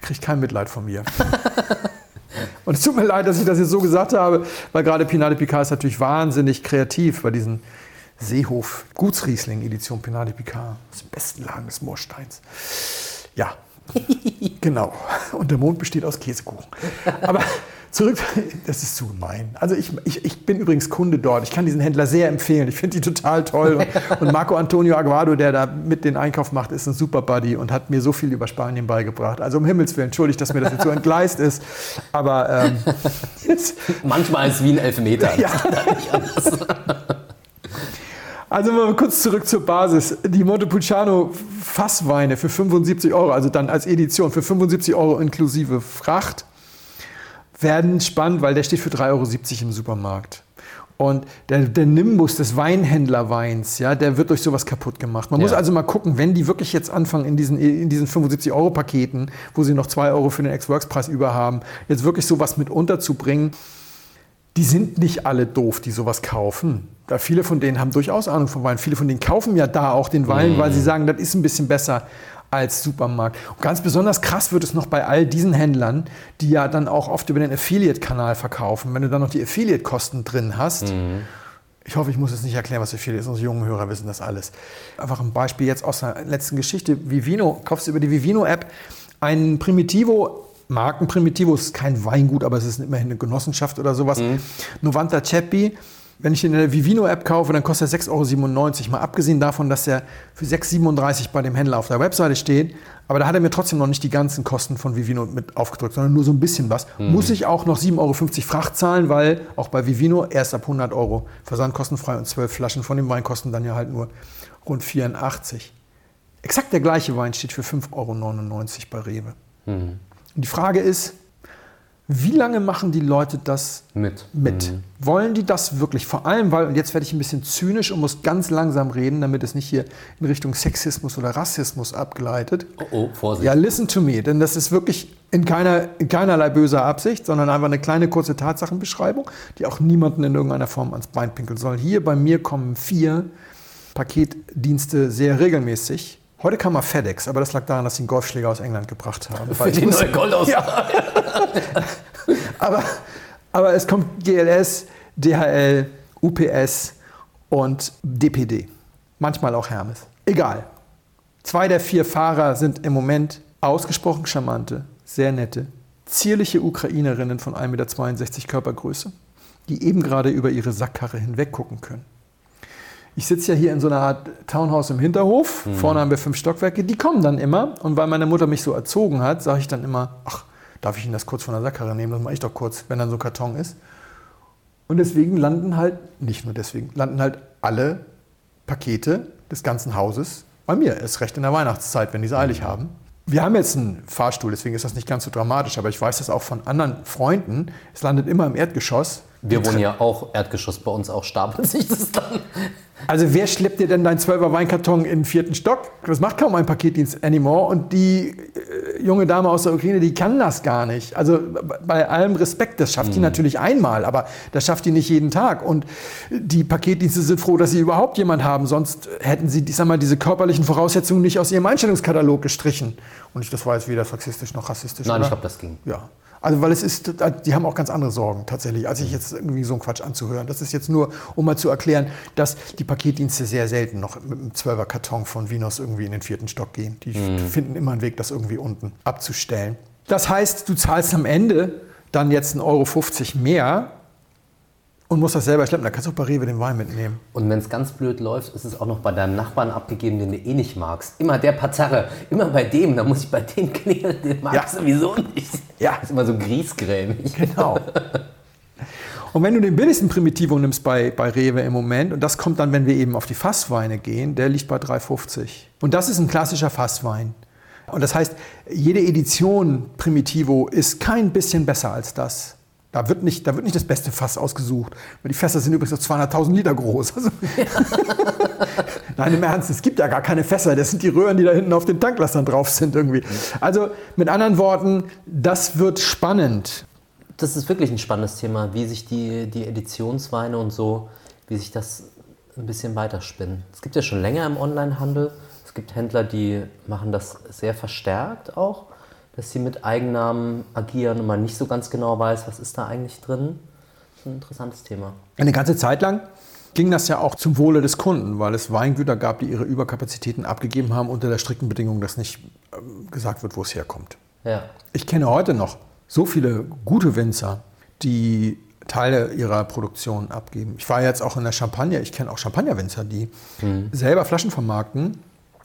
kriegt kein Mitleid von mir. Und es tut mir leid, dass ich das jetzt so gesagt habe, weil gerade Pinat de Picard ist natürlich wahnsinnig kreativ bei diesen Seehof Gutsriesling Edition Pinat de Picard. Das sind besten Lagen des Moorsteins. Ja, genau. Und der Mond besteht aus Käsekuchen. Aber zurück, das ist zu gemein. Also ich, ich, ich bin übrigens Kunde dort. Ich kann diesen Händler sehr empfehlen. Ich finde die total toll. Und, Marco Antonio Aguado, der da mit den Einkauf macht, ist ein super Buddy und hat mir so viel über Spanien beigebracht. Also um Himmels Willen, entschuldigt, dass mir das jetzt so entgleist ist. Aber ähm, jetzt, Manchmal ist es wie ein Elfmeter. Ja. Also mal kurz zurück zur Basis. Die Montepulciano Fassweine für 75 Euro, also dann als Edition für 75 Euro inklusive Fracht, werden spannend, weil der steht für 3,70 Euro im Supermarkt. Und der, der Nimbus des Weinhändlerweins, ja, der wird durch sowas kaputt gemacht. Man Ja. muss also mal gucken, wenn die wirklich jetzt anfangen in diesen, in diesen 75-Euro-Paketen, wo sie noch 2 Euro für den Ex-Works-Preis über haben, jetzt wirklich sowas mit unterzubringen, die sind nicht alle doof, die sowas kaufen. Da viele von denen haben durchaus Ahnung von Wein. Viele von denen kaufen ja da auch den Wein, weil sie sagen, das ist ein bisschen besser als Supermarkt. Und ganz besonders krass wird es noch bei all diesen Händlern, die ja dann auch oft über den Affiliate-Kanal verkaufen. Wenn du dann noch die Affiliate-Kosten drin hast, ich hoffe, ich muss jetzt nicht erklären, was Affiliate ist. Unsere jungen Hörer wissen das alles. Einfach ein Beispiel jetzt aus der letzten Geschichte. Vivino, kaufst du über die Vivino-App einen Primitivo, Markenprimitivo, ist kein Weingut, aber es ist immerhin eine Genossenschaft oder sowas. Novanta Ceppi. Wenn ich den in der Vivino-App kaufe, dann kostet er 6,97 Euro. Mal abgesehen davon, dass er für 6,37 Euro bei dem Händler auf der Webseite steht. Aber da hat er mir trotzdem noch nicht die ganzen Kosten von Vivino mit aufgedrückt, sondern nur so ein bisschen was. Muss ich auch noch 7,50 Euro Fracht zahlen, weil auch bei Vivino erst ab 100 Euro versandkostenfrei und 12 Flaschen von dem Wein kosten dann ja halt nur rund 84. Exakt der gleiche Wein steht für 5,99 Euro bei Rewe. Und die Frage ist, wie lange machen die Leute das Mit. mit? Wollen die das wirklich? Vor allem, weil, und jetzt werde ich ein bisschen zynisch und muss ganz langsam reden, damit es nicht hier in Richtung Sexismus oder Rassismus abgleitet. Oh, oh, Vorsicht. Ja, listen to me, denn das ist wirklich in, keiner, in keinerlei böser Absicht, sondern einfach eine kleine kurze Tatsachenbeschreibung, die auch niemanden in irgendeiner Form ans Bein pinkeln soll. Hier bei mir kommen vier Paketdienste sehr regelmäßig. Heute kam mal FedEx, aber das lag daran, dass sie einen Golfschläger aus England gebracht haben. Für die neue Goldausgabe. Aber, aber es kommt GLS, DHL, UPS und DPD. Manchmal auch Hermes. Egal. Zwei der vier Fahrer sind im Moment ausgesprochen charmante, sehr nette, zierliche Ukrainerinnen von 1,62 Meter Körpergröße, die eben gerade über ihre Sackkarre hinweg gucken können. Ich sitze ja hier in so einer Art Townhouse im Hinterhof. Vorne haben wir fünf Stockwerke. Die kommen dann immer. Und weil meine Mutter mich so erzogen hat, sage ich dann immer, ach, darf ich Ihnen das kurz von der Sackkarre nehmen? Das mache ich doch kurz, wenn dann so ein Karton ist. Und deswegen landen halt, nicht nur deswegen, landen halt alle Pakete des ganzen Hauses bei mir. Erst recht in der Weihnachtszeit, wenn die es eilig haben. Wir haben jetzt einen Fahrstuhl, deswegen ist das nicht ganz so dramatisch, aber ich weiß das auch von anderen Freunden. Es landet immer im Erdgeschoss. Wir wohnen ja auch Erdgeschoss, bei uns auch stapelt sich das dann. Also wer schleppt dir denn deinen 12er Weinkarton in den vierten Stock? Das macht kaum ein Paketdienst anymore. Und die äh, junge Dame aus der Ukraine, die kann das gar nicht. Also bei allem Respekt, das schafft die natürlich einmal, aber das schafft die nicht jeden Tag. Und die Paketdienste sind froh, dass sie überhaupt jemand haben. Sonst hätten sie, ich sag mal, diese körperlichen Voraussetzungen nicht aus ihrem Einstellungskatalog gestrichen. Und ich, das war jetzt weder sexistisch noch rassistisch. Nein, oder? ich glaube, das ging. Ja. Also weil es ist, die haben auch ganz andere Sorgen tatsächlich, als sich jetzt irgendwie so einen Quatsch anzuhören. Das ist jetzt nur, um mal zu erklären, dass die Paketdienste sehr selten noch mit einem 12er Karton von Vinos irgendwie in den vierten Stock gehen. Die finden immer einen Weg, das irgendwie unten abzustellen. Das heißt, du zahlst am Ende dann jetzt 1,50 Euro mehr und musst das selber schleppen. Da kannst du auch bei Rewe den Wein mitnehmen. Und wenn es ganz blöd läuft, ist es auch noch bei deinem Nachbarn abgegeben, den du eh nicht magst. Immer der Pazarre, immer bei dem, da muss ich bei dem klingeln, den magst Ja. du sowieso nicht. Ja. ist immer so griesgrämig. Genau. Und wenn du den billigsten Primitivo nimmst bei, bei Rewe im Moment, und das kommt dann, wenn wir eben auf die Fassweine gehen, der liegt bei 3,50. Und das ist ein klassischer Fasswein. Und das heißt, jede Edition Primitivo ist kein bisschen besser als das. Da wird nicht, da wird nicht das beste Fass ausgesucht. Weil die Fässer sind übrigens so 200.000 Liter groß. Also, Nein, im Ernst, es gibt ja gar keine Fässer. Das sind die Röhren, die da hinten auf den Tanklastern drauf sind irgendwie. Also mit anderen Worten, das wird spannend. Das ist wirklich ein spannendes Thema, wie sich die, die Editionsweine und so, wie sich das ein bisschen weiterspinnen. Es gibt ja schon länger im Onlinehandel. Es gibt Händler, die machen das sehr verstärkt auch, dass sie mit Eigennamen agieren und man nicht so ganz genau weiß, was ist da eigentlich drin. Das ist ein interessantes Thema. Eine ganze Zeit lang ging das ja auch zum Wohle des Kunden, weil es Weingüter gab, die ihre Überkapazitäten abgegeben haben unter der strikten Bedingung, dass nicht ähm, gesagt wird, wo es herkommt. Ja. Ich kenne heute noch so viele gute Winzer, die Teile ihrer Produktion abgeben. Ich war jetzt auch in der Champagne, ich kenne auch Champagnerwinzer, die selber Flaschen vermarkten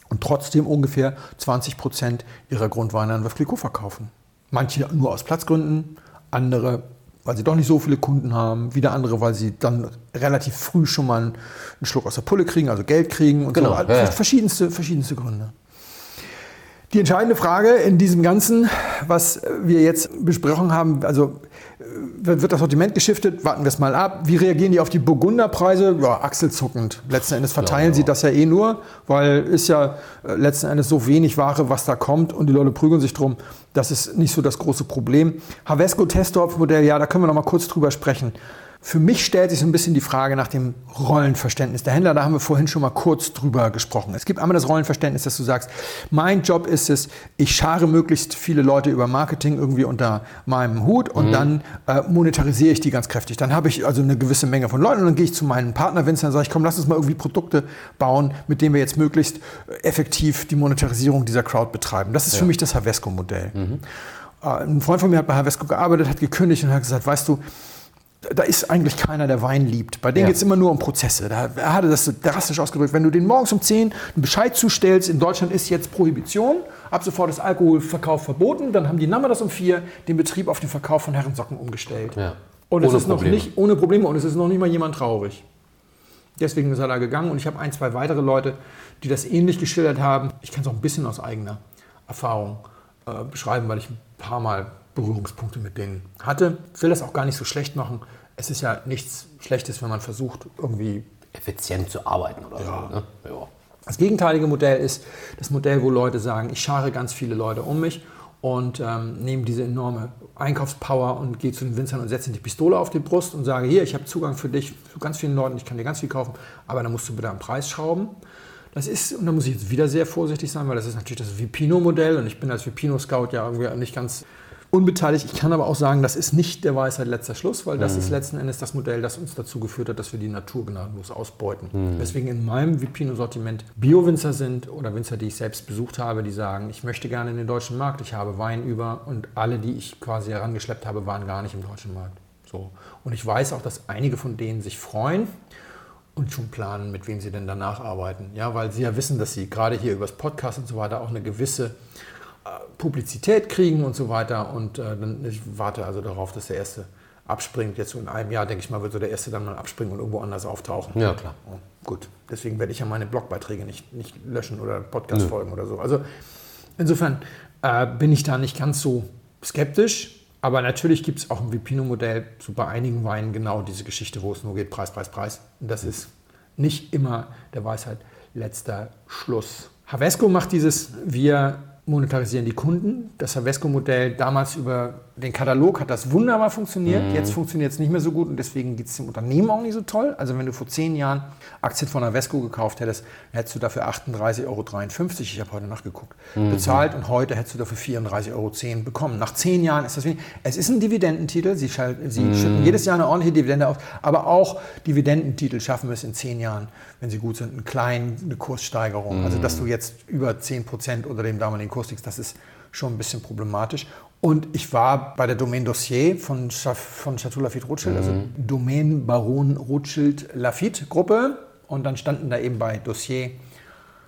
und trotzdem ungefähr 20 Prozent ihrer Grundweine an Clicquot verkaufen. Manche nur aus Platzgründen, andere, weil sie doch nicht so viele Kunden haben, wieder andere, weil sie dann relativ früh schon mal einen Schluck aus der Pulle kriegen, also Geld kriegen und Genau, so. ja. Verschiedenste, verschiedenste Gründe. Die entscheidende Frage in diesem Ganzen, was wir jetzt besprochen haben, also wird das Sortiment geschiftet, warten wir es mal ab. Wie reagieren die auf die Burgunderpreise? Ja, achselzuckend. Letzten Endes verteilen Ja, sie das ja eh nur, weil ist ja äh, letzten Endes so wenig Ware, was da kommt und die Leute prügeln sich drum. Das ist nicht so das große Problem. Havesco Testorf Modell, ja, da können wir noch mal kurz drüber sprechen. Für mich stellt sich so ein bisschen die Frage nach dem Rollenverständnis der Händler. Da haben wir vorhin schon mal kurz drüber gesprochen. Es gibt einmal das Rollenverständnis, dass du sagst, mein Job ist es, ich schare möglichst viele Leute über Marketing irgendwie unter meinem Hut und dann äh, monetarisiere ich die ganz kräftig. Dann habe ich also eine gewisse Menge von Leuten und dann gehe ich zu meinen Partnerwinzern und sage ich, komm, lass uns mal irgendwie Produkte bauen, mit denen wir jetzt möglichst äh, effektiv die Monetarisierung dieser Crowd betreiben. Das ist für mich das Havesco-Modell. Äh, Ein Freund von mir hat bei Havesco gearbeitet, hat gekündigt und hat gesagt, weißt du, da ist eigentlich keiner, der Wein liebt. Bei denen Ja. geht es immer nur um Prozesse. Da, er hatte das so drastisch ausgedrückt. Wenn du den morgens um 10 einen Bescheid zustellst, in Deutschland ist jetzt Prohibition, ab sofort ist Alkoholverkauf verboten, dann haben die Nammer das um 4 den Betrieb auf den Verkauf von Herrensocken umgestellt. Ja. Und es Ohne ist noch Probleme. nicht ohne Probleme und es ist noch nicht mal jemand traurig. Deswegen ist er da gegangen und ich habe ein, zwei weitere Leute, die das ähnlich geschildert haben. Ich kann es auch ein bisschen aus eigener Erfahrung äh, beschreiben, weil ich ein paar Mal Berührungspunkte mit denen hatte. Ich will das auch gar nicht so schlecht machen. Es ist ja nichts Schlechtes, wenn man versucht, irgendwie Effizient zu arbeiten oder so. Ne? Ja. das gegenteilige Modell ist das Modell, wo Leute sagen, ich schare ganz viele Leute um mich und ähm, nehme diese enorme Einkaufspower und gehe zu den Winzern und setze die Pistole auf die Brust und sage, hier, ich habe Zugang für dich, zu ganz vielen Leuten, ich kann dir ganz viel kaufen, aber dann musst du bitte am Preis schrauben. Das ist, und da muss ich jetzt wieder sehr vorsichtig sein, weil das ist natürlich das Vipino-Modell und ich bin als Vipino-Scout ja irgendwie nicht ganz unbeteiligt. Ich kann aber auch sagen, das ist nicht der Weisheit letzter Schluss, weil das ist letzten Endes das Modell, das uns dazu geführt hat, dass wir die Natur gnadenlos ausbeuten. Deswegen in meinem Vipino-Sortiment Bio-Winzer sind oder Winzer, die ich selbst besucht habe, die sagen, ich möchte gerne in den deutschen Markt, ich habe Wein über und alle, die ich quasi herangeschleppt habe, waren gar nicht im deutschen Markt. So. Und ich weiß auch, dass einige von denen sich freuen und schon planen, mit wem sie denn danach arbeiten. Ja, weil sie ja wissen, dass sie gerade hier übers Podcast und so weiter auch eine gewisse Publizität kriegen und so weiter. Und äh, dann, ich warte also darauf, dass der Erste abspringt. Jetzt so in einem Jahr, denke ich mal, wird so der Erste dann mal abspringen und irgendwo anders auftauchen. Ja, klar. Oh, gut, deswegen werde ich ja meine Blogbeiträge nicht, nicht löschen oder Podcast-Folgen oder so. Also insofern äh, bin ich da nicht ganz so skeptisch. Aber natürlich gibt es auch im Vipino-Modell so bei einigen Weinen genau diese Geschichte, wo es nur geht, Preis, Preis, Preis. Und das ist nicht immer der Weisheit letzter Schluss. Havesco macht dieses, wir monetarisieren die Kunden. Das Havesco-Modell damals über den Katalog hat das wunderbar funktioniert. Mhm. Jetzt funktioniert es nicht mehr so gut und deswegen geht es dem Unternehmen auch nicht so toll. Also wenn du vor zehn Jahren Aktien von Havesco gekauft hättest, hättest du dafür 38,53 Euro, ich habe heute nachgeguckt, mhm. bezahlt und heute hättest du dafür 34,10 Euro bekommen. Nach zehn Jahren ist das wenig. Es ist ein Dividendentitel, sie, sie mhm. schütten jedes Jahr eine ordentliche Dividende aus, aber auch Dividendentitel schaffen es in zehn Jahren, wenn sie gut sind, einen kleinen, eine Kurssteigerung. Also dass du jetzt über 10 Prozent unter dem damaligen Kurs liegst, das ist schon ein bisschen problematisch. Und ich war bei der Domain Dossier von, von Chateau Lafitte Rothschild, also mhm. also Domain Baron Rothschild Lafitte Gruppe. Und dann standen da eben bei Dossier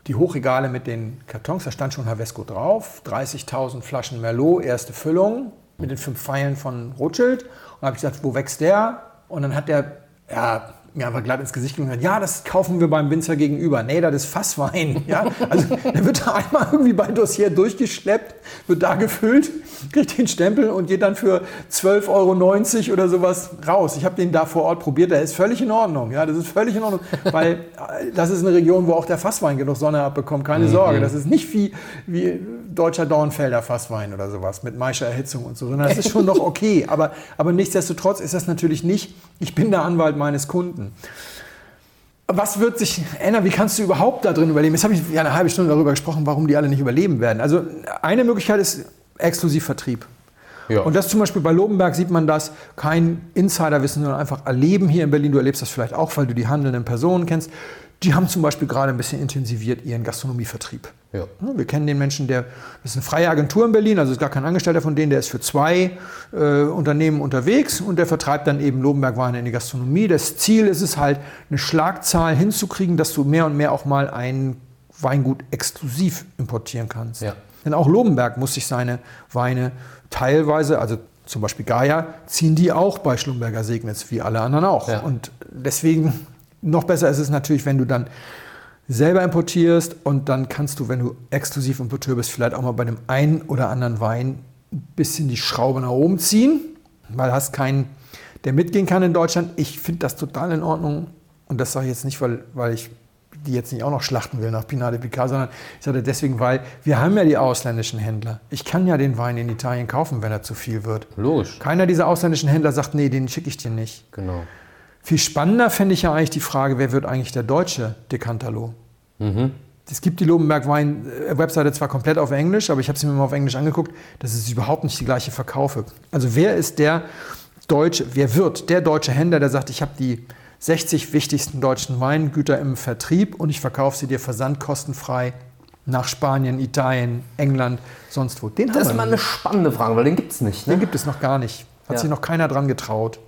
die Hochregale mit den Kartons. Da stand schon Havesco drauf. 30.000 Flaschen Merlot, erste Füllung mit den fünf Pfeilen von Rothschild. Und da habe ich gesagt, wo wächst der? Und dann hat der, ja, mir einfach glatt ins Gesicht gesagt, ja, das kaufen wir beim Winzer gegenüber. Nee, das ist Fasswein. Ja? Also der wird da einmal irgendwie bei Dossier durchgeschleppt, wird da gefüllt, kriegt den Stempel und geht dann für 12,90 Euro oder sowas raus. Ich habe den da vor Ort probiert, der ist völlig in Ordnung. Ja, das ist völlig in Ordnung, weil äh, das ist eine Region, wo auch der Fasswein genug Sonne abbekommt. Keine mhm. Sorge, das ist nicht wie, wie deutscher Dornfelder Fasswein oder sowas mit Maischer Erhitzung und so, sondern das ist schon noch okay. Aber, aber nichtsdestotrotz ist das natürlich nicht, ich bin der Anwalt meines Kunden. Was wird sich ändern? Wie kannst du überhaupt da drin überleben? Jetzt habe ich ja eine halbe Stunde darüber gesprochen, warum die alle nicht überleben werden. Also eine Möglichkeit ist Exklusivvertrieb. Ja. Und das zum Beispiel bei Lobenberg sieht man das, kein Insiderwissen, sondern einfach erleben hier in Berlin. Du erlebst das vielleicht auch, weil du die handelnden Personen kennst. Die haben zum Beispiel gerade ein bisschen intensiviert ihren Gastronomievertrieb. Ja. Wir kennen den Menschen, der das ist eine freie Agentur in Berlin, also ist gar kein Angestellter von denen, der ist für zwei äh, Unternehmen unterwegs und der vertreibt dann eben Lobenberg-Weine in die Gastronomie. Das Ziel ist es halt, eine Schlagzahl hinzukriegen, dass du mehr und mehr auch mal ein Weingut exklusiv importieren kannst. Ja. Denn auch Lobenberg muss sich seine Weine teilweise, also zum Beispiel Gaia, ziehen die auch bei Schlumberger Segnitz, wie alle anderen auch. Ja. Und deswegen noch besser ist es natürlich, wenn du dann selber importierst und dann kannst du, wenn du exklusiv Importeur bist, vielleicht auch mal bei dem einen oder anderen Wein ein bisschen die Schraube nach oben ziehen, weil du hast keinen, der mitgehen kann in Deutschland. Ich finde das total in Ordnung und das sage ich jetzt nicht, weil, weil ich die jetzt nicht auch noch schlachten will nach Pinade Picard, sondern ich sage deswegen, weil wir haben ja die ausländischen Händler. Ich kann ja den Wein in Italien kaufen, wenn er zu viel wird. Logisch. Keiner dieser ausländischen Händler sagt, nee, den schicke ich dir nicht. Genau. Viel spannender fände ich ja eigentlich die Frage, wer wird eigentlich der deutsche Decantalo? Mhm. Es gibt die Lobenberg Wein äh, zwar komplett auf Englisch, aber ich habe sie mir mal auf Englisch angeguckt. Das ist überhaupt nicht die gleiche Verkaufe. Also wer ist der deutsche, wer wird der deutsche Händler, der sagt, ich habe die 60 wichtigsten deutschen Weingüter im Vertrieb und ich verkaufe sie dir versandkostenfrei nach Spanien, Italien, England, sonst wo. Den das ist mal eine spannende Frage, weil den gibt es nicht. Ne? Den gibt es noch gar nicht. Hat ja. sich noch keiner dran getraut.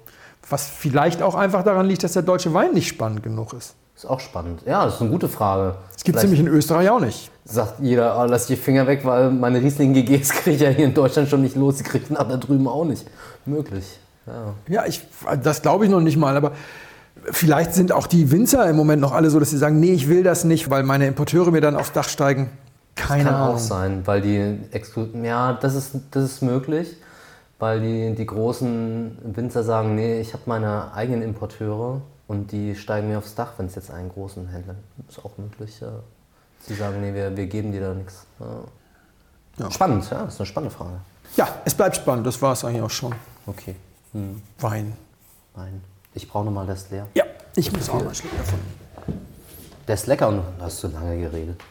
Was vielleicht auch einfach daran liegt, dass der deutsche Wein nicht spannend genug ist. Ist auch spannend. Ja, das ist eine gute Frage. Das gibt es nämlich in Österreich auch nicht. Sagt jeder, oh, lass die Finger weg, weil meine Riesling GGs kriege ich ja hier in Deutschland schon nicht los. Die kriege ich da drüben auch nicht. Möglich. Ja, ja ich, das glaube ich noch nicht mal. Aber vielleicht sind auch die Winzer im Moment noch alle so, dass sie sagen, nee, ich will das nicht, weil meine Importeure mir dann aufs Dach steigen. Keine das kann Ahnung. auch sein, weil die Exklu ja, das ist, das ist möglich weil die, die großen Winzer sagen, nee, ich habe meine eigenen Importeure und die steigen mir aufs Dach, wenn es jetzt einen großen Händler ist auch möglich. Ja. Sie sagen, nee, wir, wir geben dir da nichts. Ja. Spannend, ja, das ist eine spannende Frage. Ja, es bleibt spannend, das war es eigentlich auch schon. Okay. Hm. Wein. Wein. Ich brauche nochmal das leer. Ja, ich muss auch mal Schluck davon. Der ist lecker und hast du lange geredet.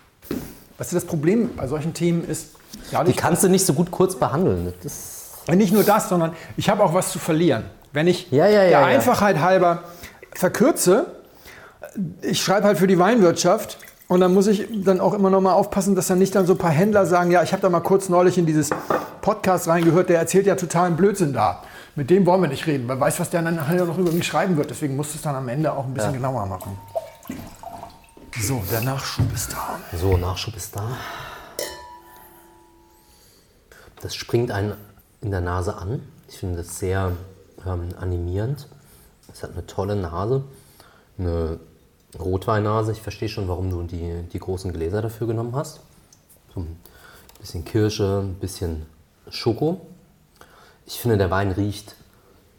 Was das Problem bei solchen Themen ist, die kannst du nicht so gut kurz behandeln. Das nicht nur das, sondern ich habe auch was zu verlieren. Wenn ich ja, ja, ja, der Einfachheit halber verkürze, ich schreibe halt für die Weinwirtschaft und dann muss ich dann auch immer noch mal aufpassen, dass dann nicht dann so ein paar Händler sagen, ja, ich habe da mal kurz neulich in dieses Podcast reingehört, der erzählt ja totalen Blödsinn da. Mit dem wollen wir nicht reden. Wer weiß, was der dann nachher noch über mich schreiben wird. Deswegen muss es dann am Ende auch ein bisschen genauer machen. So, der Nachschub ist da. So, Nachschub ist da. Das springt einen in der Nase an. Ich finde das sehr ähm, animierend. Es hat eine tolle Nase, eine Rotweinnase. Ich verstehe schon, warum du die, die großen Gläser dafür genommen hast. So ein bisschen Kirsche, ein bisschen Schoko. Ich finde, der Wein riecht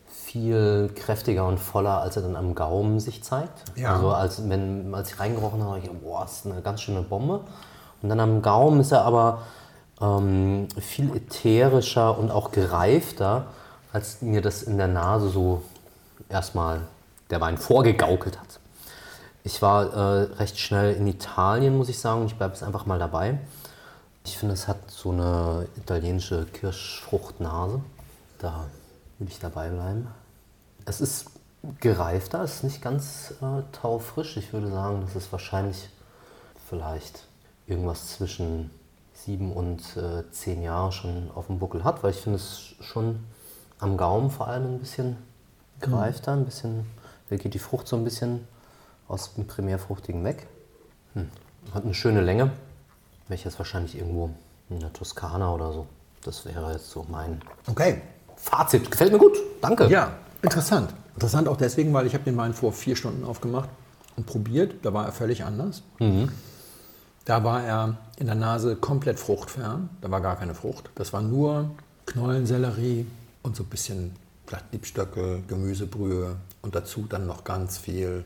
viel kräftiger und voller, als er dann am Gaumen sich zeigt. Ja. Also als, wenn, als ich reingerochen habe, ich, boah, das ist eine ganz schöne Bombe. Und dann am Gaumen ist er aber ähm, viel ätherischer und auch gereifter, als mir das in der Nase so erstmal der Wein vorgegaukelt hat. Ich war äh, recht schnell in Italien, muss ich sagen, ich bleibe jetzt einfach mal dabei. Ich finde, es hat so eine italienische Kirschfruchtnase. Da würde ich dabei bleiben. Es ist gereifter, es ist nicht ganz äh, taufrisch. Ich würde sagen, das ist wahrscheinlich vielleicht irgendwas zwischen sieben und äh, zehn Jahre schon auf dem Buckel hat, weil ich finde es schon am Gaumen vor allem ein bisschen gereifter, ein bisschen, da geht die Frucht so ein bisschen aus dem Primärfruchtigen weg. Hm. Hat eine schöne Länge. Jetzt wahrscheinlich irgendwo in der Toskana oder so. Das wäre jetzt so mein Okay. Fazit. Gefällt mir gut. Danke. Ja, interessant. Interessant auch deswegen, weil ich habe den Wein vor vier Stunden aufgemacht und probiert. Da war er völlig anders. Da war er in der Nase komplett fruchtfern. Da war gar keine Frucht. Das war nur Knollensellerie und so ein bisschen vielleicht Liebstöcke, Gemüsebrühe und dazu dann noch ganz viel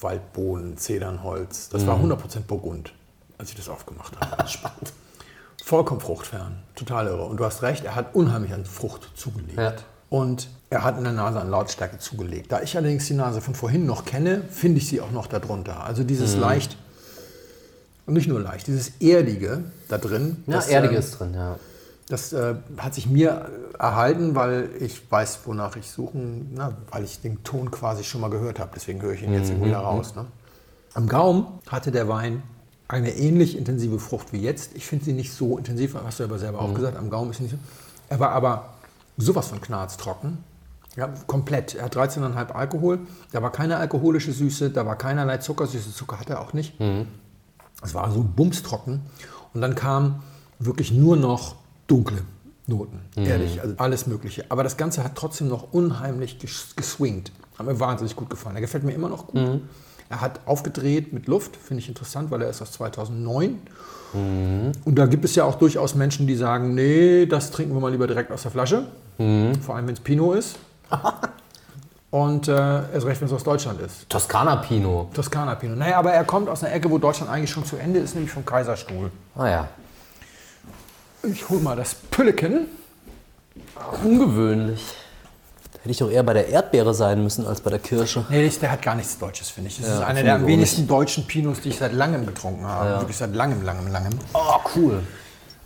Waldbohnen, Zedernholz. Das war 100% Burgund, als ich das aufgemacht habe. Spannend. Vollkommen fruchtfern, total irre. Und du hast recht, er hat unheimlich an Frucht zugelegt. Ja. Und er hat in der Nase an Lautstärke zugelegt. Da ich allerdings die Nase von vorhin noch kenne, finde ich sie auch noch darunter. Also Mhm. dieses leicht, und nicht nur leicht, dieses Erdige da drin. Ja, das, Erdige ähm, ist drin, ja. das äh, hat sich mir erhalten, weil ich weiß, wonach ich suchen, na, weil ich den Ton quasi schon mal gehört habe. Deswegen höre ich ihn jetzt wieder raus. Ne? Am Gaumen hatte der Wein eine ähnlich intensive Frucht wie jetzt. Ich finde sie nicht so intensiv, hast du aber selber auch gesagt. Am Gaumen ist sie nicht so. Er war aber sowas von knarztrocken. Ja, komplett. Er hat 13,5 Alkohol. Da war keine alkoholische Süße, da war keinerlei Zuckersüße. Zucker hat er auch nicht. Es war so bumstrocken. Und dann kam wirklich nur noch dunkle Noten, ehrlich, also alles Mögliche. Aber das Ganze hat trotzdem noch unheimlich ges geswingt. Hat mir wahnsinnig gut gefallen. Er gefällt mir immer noch gut. Er hat aufgedreht mit Luft, finde ich interessant, weil er ist aus 2009. Und da gibt es ja auch durchaus Menschen, die sagen, nee, das trinken wir mal lieber direkt aus der Flasche. Vor allem, wenn es Pinot ist. Und äh, erst recht, wenn es aus Deutschland ist. Toskana Pinot. Toskana Pinot. Naja, aber er kommt aus einer Ecke, wo Deutschland eigentlich schon zu Ende ist, nämlich vom Kaiserstuhl. Ah ja. Ich hol mal das Pülleken. Ungewöhnlich. Hätte ich doch eher bei der Erdbeere sein müssen als bei der Kirsche. Nee, der hat gar nichts Deutsches, finde ich. Das ist einer der am wenigsten deutschen Pinots, die ich seit langem getrunken habe. Wirklich seit langem, langem, langem. Oh, cool.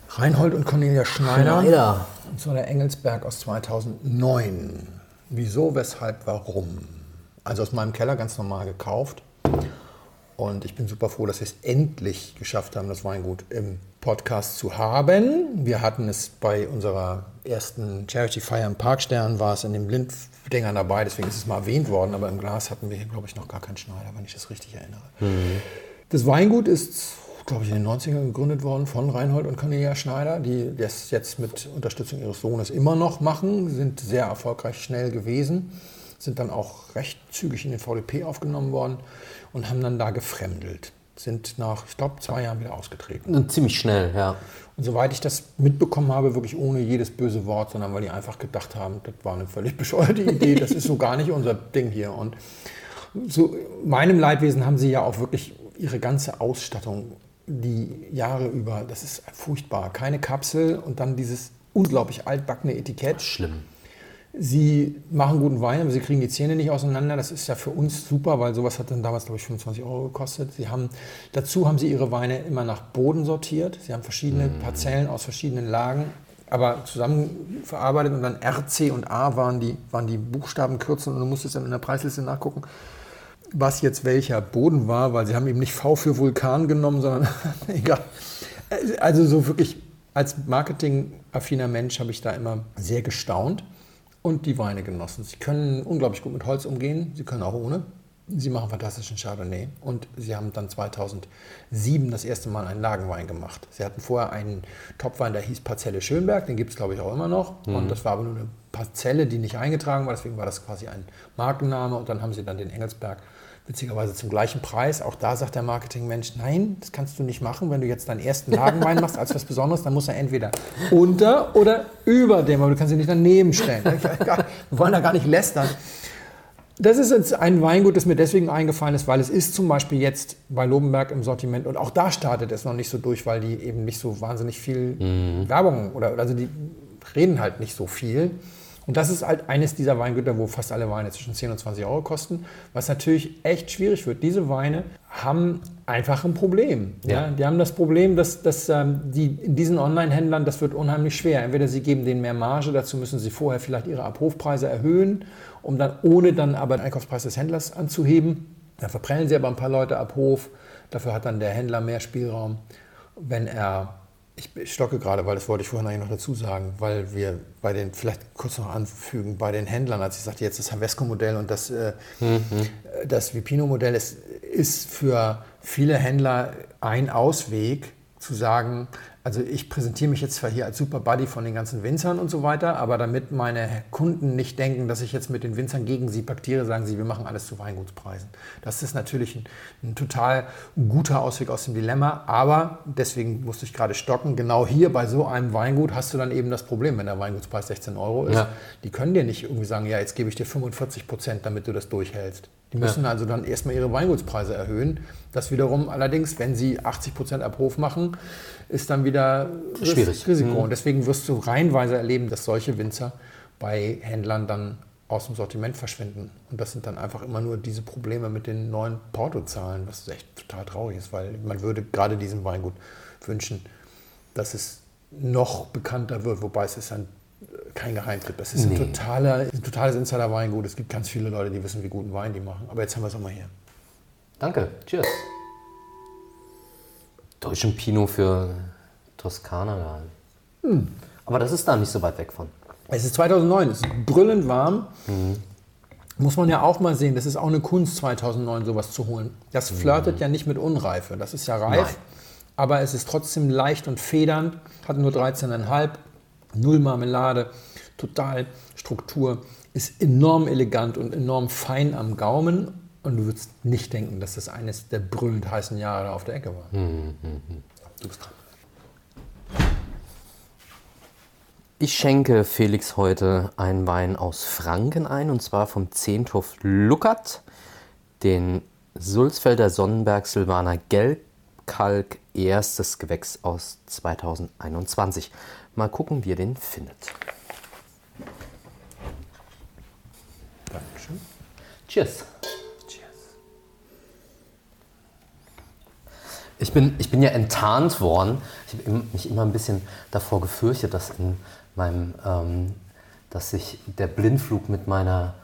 Reinhold und Cornelia Schneider. Schneider. Und zwar der Engelsberg aus 2009. Wieso, weshalb, warum? Also aus meinem Keller ganz normal gekauft. Und ich bin super froh, dass wir es endlich geschafft haben, das Weingut im Podcast zu haben. Wir hatten es bei unserer ersten Charity-Feier im Parkstern, war es in den Blinddingern dabei, deswegen ist es mal erwähnt worden, aber im Glas hatten wir hier, glaube ich, noch gar keinen Schneider, wenn ich das richtig erinnere. Das Weingut ist, glaube ich, in den 90ern gegründet worden von Reinhold und Cornelia Schneider, die das jetzt mit Unterstützung ihres Sohnes immer noch machen, sind sehr erfolgreich schnell gewesen, sind dann auch recht zügig in den VDP aufgenommen worden und haben dann da gefremdelt. Sind nach, ich glaube, zwei Jahren wieder ausgetreten. Ziemlich schnell, ja. Und soweit ich das mitbekommen habe, wirklich ohne jedes böse Wort, sondern weil die einfach gedacht haben, das war eine völlig bescheuerte Idee, das ist so gar nicht unser Ding hier. Und zu meinem Leidwesen haben sie ja auch wirklich ihre ganze Ausstattung die Jahre über, das ist furchtbar. Keine Kapsel und dann dieses unglaublich altbackene Etikett. Schlimm. Sie machen guten Wein, aber sie kriegen die Zähne nicht auseinander. Das ist ja für uns super, weil sowas hat dann damals, glaube ich, 25 Euro gekostet. Sie haben, dazu haben sie ihre Weine immer nach Boden sortiert. Sie haben verschiedene Parzellen aus verschiedenen Lagen, aber zusammen verarbeitet und dann R, C und A waren die, waren die Buchstabenkürzel und du musstest dann in der Preisliste nachgucken, was jetzt welcher Boden war, weil sie haben eben nicht V für Vulkan genommen, sondern egal. Also so wirklich als marketingaffiner Mensch habe ich da immer sehr gestaunt und die Weine genossen. Sie können unglaublich gut mit Holz umgehen, sie können auch ohne. Sie machen fantastischen Chardonnay und sie haben dann 2007 das erste Mal einen Lagenwein gemacht. Sie hatten vorher einen Topwein, der hieß Parzelle Schönberg, den gibt es glaube ich auch immer noch. Und das war aber nur eine Parzelle, die nicht eingetragen war, deswegen war das quasi ein Markenname und dann haben sie dann den Engelsberg witzigerweise zum gleichen Preis. Auch da sagt der Marketingmensch, nein, das kannst du nicht machen. Wenn du jetzt deinen ersten Lagenwein machst als was Besonderes, dann muss er entweder unter oder über dem, aber du kannst ihn nicht daneben stellen. Wir wollen da gar nicht lästern. Das ist jetzt ein Weingut, das mir deswegen eingefallen ist, weil es ist zum Beispiel jetzt bei Lobenberg im Sortiment und auch da startet es noch nicht so durch, weil die eben nicht so wahnsinnig viel mhm. Werbung oder also die reden halt nicht so viel. Und das ist halt eines dieser Weingüter, wo fast alle Weine zwischen 10 und 20 Euro kosten, was natürlich echt schwierig wird. Diese Weine haben einfach ein Problem. Ja. ja die haben das Problem, dass, dass ähm, die in diesen Online-Händlern, das wird unheimlich schwer. Entweder sie geben denen mehr Marge, dazu müssen sie vorher vielleicht ihre Abrufpreise erhöhen, um dann ohne dann aber den Einkaufspreis des Händlers anzuheben. Dann verprellen sie aber ein paar Leute ab Hof. Dafür hat dann der Händler mehr Spielraum. Wenn er ich stocke gerade, weil das wollte ich vorhin eigentlich noch dazu sagen, weil wir bei den, vielleicht kurz noch anfügen, bei den Händlern, als ich sagte, jetzt das Havesco-Modell und das, äh, mhm. das Vipino-Modell ist, ist für viele Händler ein Ausweg, zu sagen, also ich präsentiere mich jetzt zwar hier als Super Buddy von den ganzen Winzern und so weiter, aber damit meine Kunden nicht denken, dass ich jetzt mit den Winzern gegen sie paktiere, sagen sie, wir machen alles zu Weingutspreisen. Das ist natürlich ein, ein total guter Ausweg aus dem Dilemma, aber deswegen musste ich gerade stocken. Genau hier bei so einem Weingut hast du dann eben das Problem, wenn der Weingutspreis 16 Euro ist. Ja. Die können dir nicht irgendwie sagen, ja, jetzt gebe ich dir 45 Prozent, damit du das durchhältst. Die müssen ja. also dann erstmal ihre Weingutspreise erhöhen. Das wiederum allerdings, wenn sie 80 Prozent Abruf machen, ist dann wieder Schwierig. Risiko. Mhm. Und deswegen wirst du reihenweise erleben, dass solche Winzer bei Händlern dann aus dem Sortiment verschwinden. Und das sind dann einfach immer nur diese Probleme mit den neuen Portozahlen, was echt total traurig ist, weil man würde gerade diesem Weingut wünschen, dass es noch bekannter wird, wobei es ist ein kein Geheimtipp. Das ist nee. ein, totaler, ein totales Insider-Weingut. Es gibt ganz viele Leute, die wissen, wie guten Wein die machen. Aber jetzt haben wir es auch mal hier. Danke. Cheers deutschen Pinot für Toskana gehalten. Hm. Aber das ist da nicht so weit weg von. Es ist 2009, es ist brüllend warm. Mhm. Muss man ja auch mal sehen, das ist auch eine Kunst 2009, sowas zu holen. Das flirtet mhm. ja nicht mit Unreife, das ist ja reif. Nein. Aber es ist trotzdem leicht und federnd, hat nur 13,5, null Marmelade, total Struktur, ist enorm elegant und enorm fein am Gaumen und du würdest nicht denken, dass das eines der brüllend heißen Jahre auf der Ecke war. Hm, hm, hm. Du bist dran. Ich schenke Felix heute einen Wein aus Franken ein, und zwar vom Zehnthof Luckert, den Sulzfelder Sonnenberg Silvaner Gelbkalk, erstes Gewächs aus 2021. Mal gucken, wie ihr den findet. Dankeschön. Cheers. Ich bin, ich bin ja enttarnt worden. Ich habe mich immer ein bisschen davor gefürchtet, dass in meinem, ähm, dass sich der Blindflug mit meiner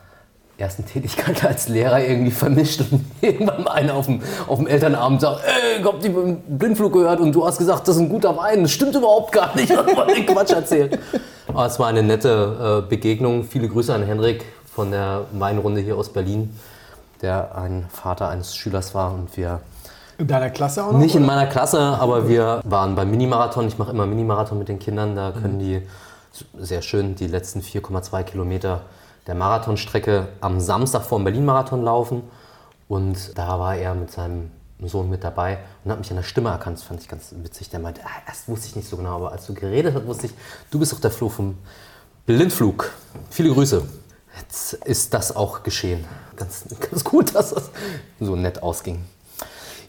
ersten Tätigkeit als Lehrer irgendwie vermischt und irgendwann einer auf dem, auf dem Elternabend sagt, ey, ich hab die Blindflug gehört und du hast gesagt, das ist ein guter Wein. Das stimmt überhaupt gar nicht, was man den Quatsch erzählt. Aber es war eine nette äh, Begegnung. Viele Grüße an Henrik von der Weinrunde hier aus Berlin, der ein Vater eines Schülers war und wir in deiner Klasse auch noch? Nicht in meiner Klasse, aber wir waren beim Minimarathon. Ich mache immer Minimarathon mit den Kindern. Da können die sehr schön die letzten 4,2 Kilometer der Marathonstrecke am Samstag vor dem Berlin-Marathon laufen. Und da war er mit seinem Sohn mit dabei und hat mich an der Stimme erkannt. Das fand ich ganz witzig. Der meinte, ah, erst wusste ich nicht so genau, aber als du geredet hast, wusste ich, du bist doch der Flo vom Blindflug. Viele Grüße. Jetzt ist das auch geschehen. Ganz, ganz gut, dass das so nett ausging.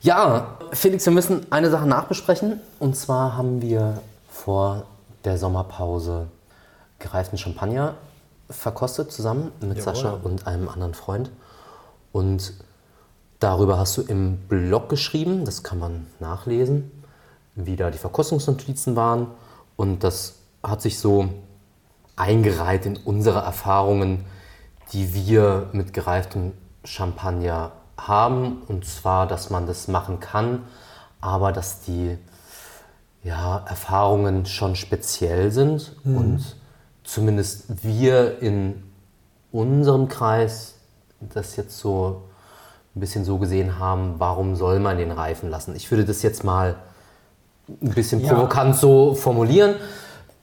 Ja, Felix, wir müssen eine Sache nachbesprechen. Und zwar haben wir vor der Sommerpause gereiften Champagner verkostet zusammen mit Jawohl. Sascha und einem anderen Freund. Und darüber hast du im Blog geschrieben, das kann man nachlesen, wie da die Verkostungsnotizen waren. Und das hat sich so eingereiht in unsere Erfahrungen, die wir mit gereiftem Champagner haben. Und zwar, dass man das machen kann, aber dass die ja, Erfahrungen schon speziell sind mhm. und zumindest wir in unserem Kreis das jetzt so ein bisschen so gesehen haben, warum soll man den reifen lassen? Ich würde das jetzt mal ein bisschen ja. provokant so formulieren,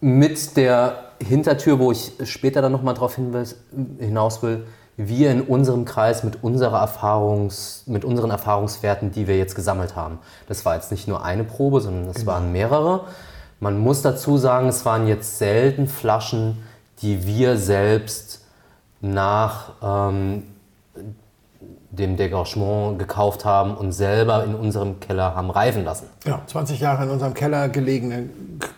mit der Hintertür, wo ich später dann nochmal drauf hinaus will, wir in unserem Kreis mit, unserer Erfahrungs, mit unseren Erfahrungswerten, die wir jetzt gesammelt haben. Das war jetzt nicht nur eine Probe, sondern es Genau. waren mehrere. Man muss dazu sagen, es waren jetzt selten Flaschen, die wir selbst nach ähm, dem Degagement gekauft haben und selber in unserem Keller haben reifen lassen. Ja, 20 Jahre in unserem Keller gelegene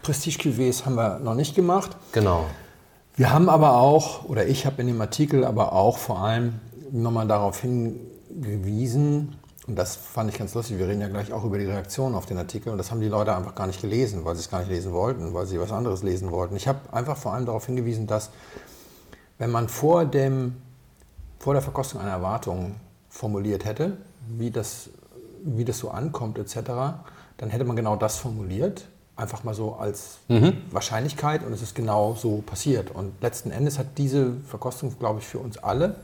Prestige-Cuvées haben wir noch nicht gemacht. Genau. Wir haben aber auch, oder ich habe in dem Artikel aber auch vor allem nochmal darauf hingewiesen, und das fand ich ganz lustig, wir reden ja gleich auch über die Reaktion auf den Artikel, und das haben die Leute einfach gar nicht gelesen, weil sie es gar nicht lesen wollten, weil sie was anderes lesen wollten. Ich habe einfach vor allem darauf hingewiesen, dass wenn man vor, dem, vor der Verkostung eine Erwartung formuliert hätte, wie das, wie das so ankommt etc., dann hätte man genau das formuliert, einfach mal so als Wahrscheinlichkeit und es ist genau so passiert. Und letzten Endes hat diese Verkostung, glaube ich, für uns alle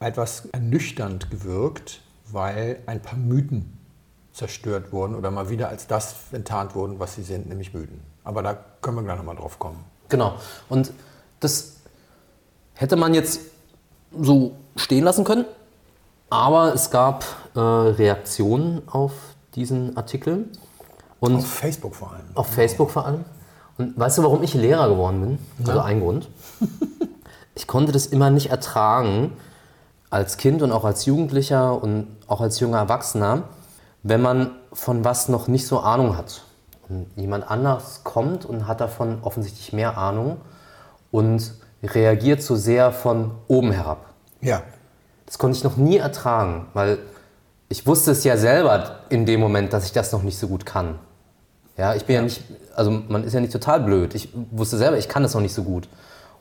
etwas ernüchternd gewirkt, weil ein paar Mythen zerstört wurden oder mal wieder als das enttarnt wurden, was sie sind, nämlich Mythen. Aber da können wir gleich nochmal drauf kommen. Genau. Und das hätte man jetzt so stehen lassen können, aber es gab äh, Reaktionen auf diesen Artikel und Auf Facebook vor allem. auf Facebook vor allem. Und weißt du, warum ich Lehrer geworden bin? Also ein Grund. Ich konnte das immer nicht ertragen, als Kind und auch als Jugendlicher und auch als junger Erwachsener, wenn man von was noch nicht so Ahnung hat. Und jemand anders kommt und hat davon offensichtlich mehr Ahnung und reagiert so sehr von oben herab. Ja, Das konnte ich noch nie ertragen, weil ich wusste es ja selber in dem Moment, dass ich das noch nicht so gut kann. Ja, ich bin ja, nicht, also man ist ja nicht total blöd. Ich wusste selber, ich kann das noch nicht so gut.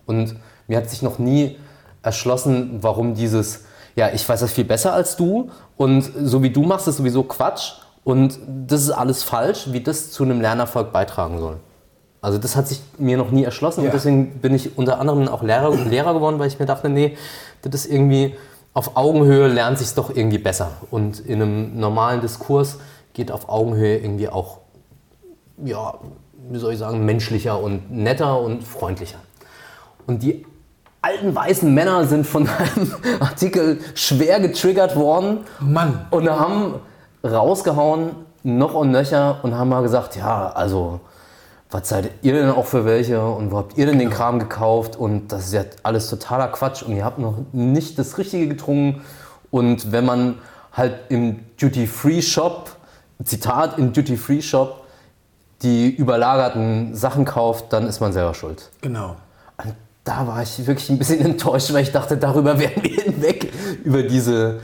Und mir hat sich noch nie erschlossen, warum dieses, ja, ich weiß das viel besser als du und so wie du machst, ist sowieso Quatsch und das ist alles falsch, wie das zu einem Lernerfolg beitragen soll. Also das hat sich mir noch nie erschlossen Ja. und deswegen bin ich unter anderem auch Lehrer, Lehrer geworden, weil ich mir dachte, nee, das ist irgendwie auf Augenhöhe lernt sich doch irgendwie besser und in einem normalen Diskurs geht auf Augenhöhe irgendwie auch, ja, wie soll ich sagen, menschlicher und netter und freundlicher. Und die alten weißen Männer sind von einem Artikel schwer getriggert worden Mann. und haben rausgehauen, noch und nöcher und haben mal gesagt, ja, also, was seid ihr denn auch für welche und wo habt ihr denn den Kram gekauft und das ist ja alles totaler Quatsch und ihr habt noch nicht das Richtige getrunken und wenn man halt im Duty-Free-Shop, Zitat, im Duty-Free-Shop die überlagerten Sachen kauft, dann ist man selber schuld. Genau. Und da war ich wirklich ein bisschen enttäuscht, weil ich dachte, darüber werden wir hinweg, über diese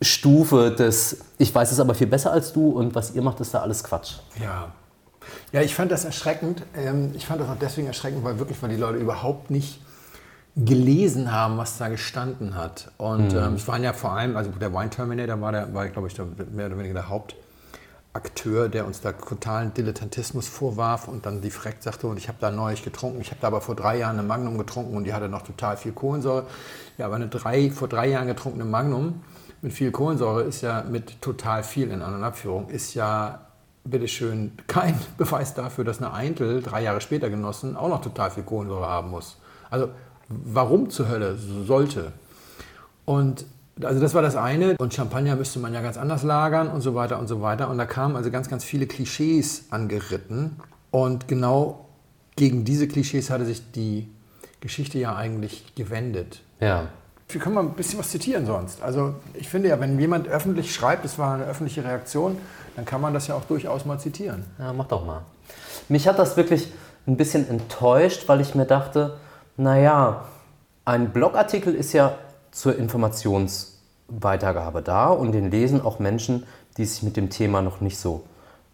Stufe des, ich weiß es aber viel besser als du und was ihr macht, ist da alles Quatsch. Ja. Ja, ich fand das erschreckend. Ähm, Ich fand das auch deswegen erschreckend, weil wirklich, weil die Leute überhaupt nicht gelesen haben, was da gestanden hat. Und ähm, es waren ja vor allem, also der Wine Terminator war, der, war glaube ich, der, mehr oder weniger der Hauptakteur, der uns da totalen Dilettantismus vorwarf und dann die Freck sagte, und ich habe da neulich getrunken, ich habe da aber vor drei Jahren eine Magnum getrunken und die hatte noch total viel Kohlensäure. Ja, aber eine drei, vor drei Jahren getrunkene Magnum mit viel Kohlensäure ist ja mit total viel in An- und Abführung, ist ja bitteschön kein Beweis dafür, dass eine Eintel drei Jahre später genossen auch noch total viel Kohlensäure haben muss. Also warum zur Hölle sollte? Und also das war das eine. Und Champagner müsste man ja ganz anders lagern und so weiter und so weiter. Und da kamen also ganz, ganz viele Klischees angeritten. Und genau gegen diese Klischees hatte sich die Geschichte ja eigentlich gewendet. Ja. Wir können mal ein bisschen was zitieren sonst. Also ich finde ja, wenn jemand öffentlich schreibt, es war eine öffentliche Reaktion, dann kann man das ja auch durchaus mal zitieren. Ja, mach doch mal. Mich hat das wirklich ein bisschen enttäuscht, weil ich mir dachte, naja, ein Blogartikel ist ja zur Informationsweitergabe da und den lesen auch Menschen, die sich mit dem Thema noch nicht so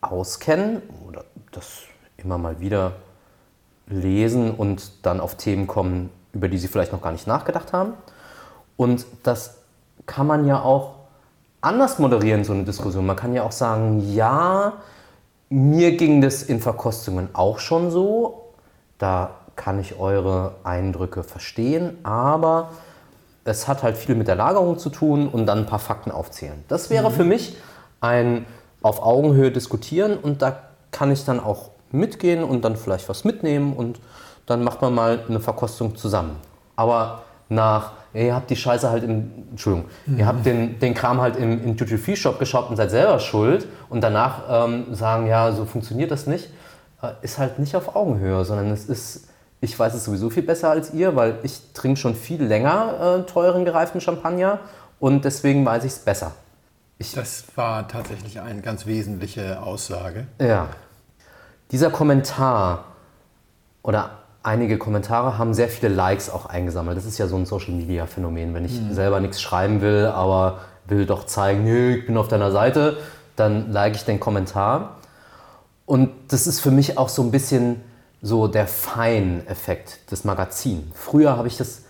auskennen oder das immer mal wieder lesen und dann auf Themen kommen, über die sie vielleicht noch gar nicht nachgedacht haben. Und das kann man ja auch anders moderieren, so eine Diskussion. Man kann ja auch sagen, ja, mir ging das in Verkostungen auch schon so. Da kann ich eure Eindrücke verstehen, aber es hat halt viel mit der Lagerung zu tun und dann ein paar Fakten aufzählen. Das wäre für mich ein auf Augenhöhe diskutieren und da kann ich dann auch mitgehen und dann vielleicht was mitnehmen und dann macht man mal eine Verkostung zusammen. Aber nach ihr habt die Scheiße halt im, Entschuldigung, mhm. ihr habt den, den Kram halt im, im Duty-Free-Shop geshoppt und seid selber schuld und danach ähm, sagen, ja, so funktioniert das nicht, äh, ist halt nicht auf Augenhöhe, sondern es ist, ich weiß es sowieso viel besser als ihr, weil ich trinke schon viel länger äh, teuren gereiften Champagner und deswegen weiß ich es besser. Ich, das war tatsächlich eine ganz wesentliche Aussage. Ja. Dieser Kommentar oder einige Kommentare haben sehr viele Likes auch eingesammelt. Das ist ja so ein Social Media Phänomen. Wenn ich mhm. selber nichts schreiben will, aber will doch zeigen, nee, ich bin auf deiner Seite, dann like ich den Kommentar. Und das ist für mich auch so ein bisschen so der Fein-Effekt des Magazins. Früher habe ich das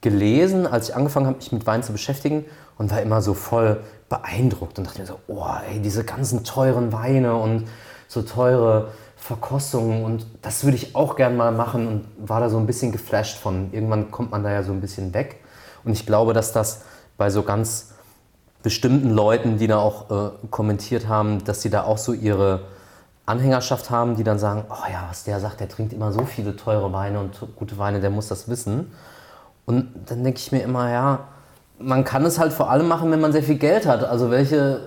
gelesen, als ich angefangen habe, mich mit Wein zu beschäftigen und war immer so voll beeindruckt und dachte mir so, oh, ey, diese ganzen teuren Weine und so teure Verkostungen und das würde ich auch gern mal machen und war da so ein bisschen geflasht von. Irgendwann kommt man da ja so ein bisschen weg und ich glaube, dass das bei so ganz bestimmten Leuten, die da auch äh, kommentiert haben, dass sie da auch so ihre Anhängerschaft haben, die dann sagen, oh ja, was der sagt, der trinkt immer so viele teure Weine und gute Weine, der muss das wissen. Und dann denke ich mir immer, ja, man kann es halt vor allem machen, wenn man sehr viel Geld hat. Also welche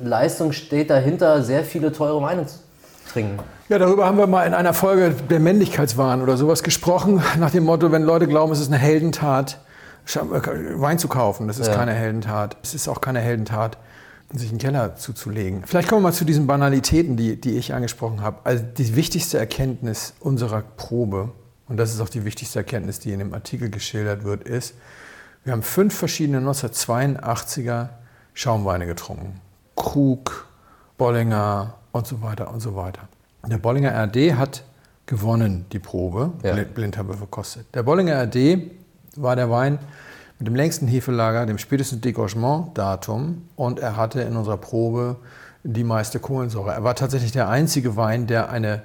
Leistung steht dahinter, sehr viele teure Weine zu trinken? Ja, darüber haben wir mal in einer Folge der Männlichkeitswahn oder sowas gesprochen, nach dem Motto, wenn Leute glauben, es ist eine Heldentat, Wein zu kaufen. Das ist ja. keine Heldentat. Es ist auch keine Heldentat, sich einen Keller zuzulegen. Vielleicht kommen wir mal zu diesen Banalitäten, die, die ich angesprochen habe. Also die wichtigste Erkenntnis unserer Probe, und das ist auch die wichtigste Erkenntnis, die in dem Artikel geschildert wird, ist, wir haben fünf verschiedene 1982er Schaumweine getrunken. Krug, Bollinger und so weiter und so weiter. Der Bollinger RD hat gewonnen, die Probe, ja. Blindhabe verkostet. Der Bollinger RD war der Wein mit dem längsten Hefelager, dem spätesten Degorgement-Datum und er hatte in unserer Probe die meiste Kohlensäure. Er war tatsächlich der einzige Wein, der eine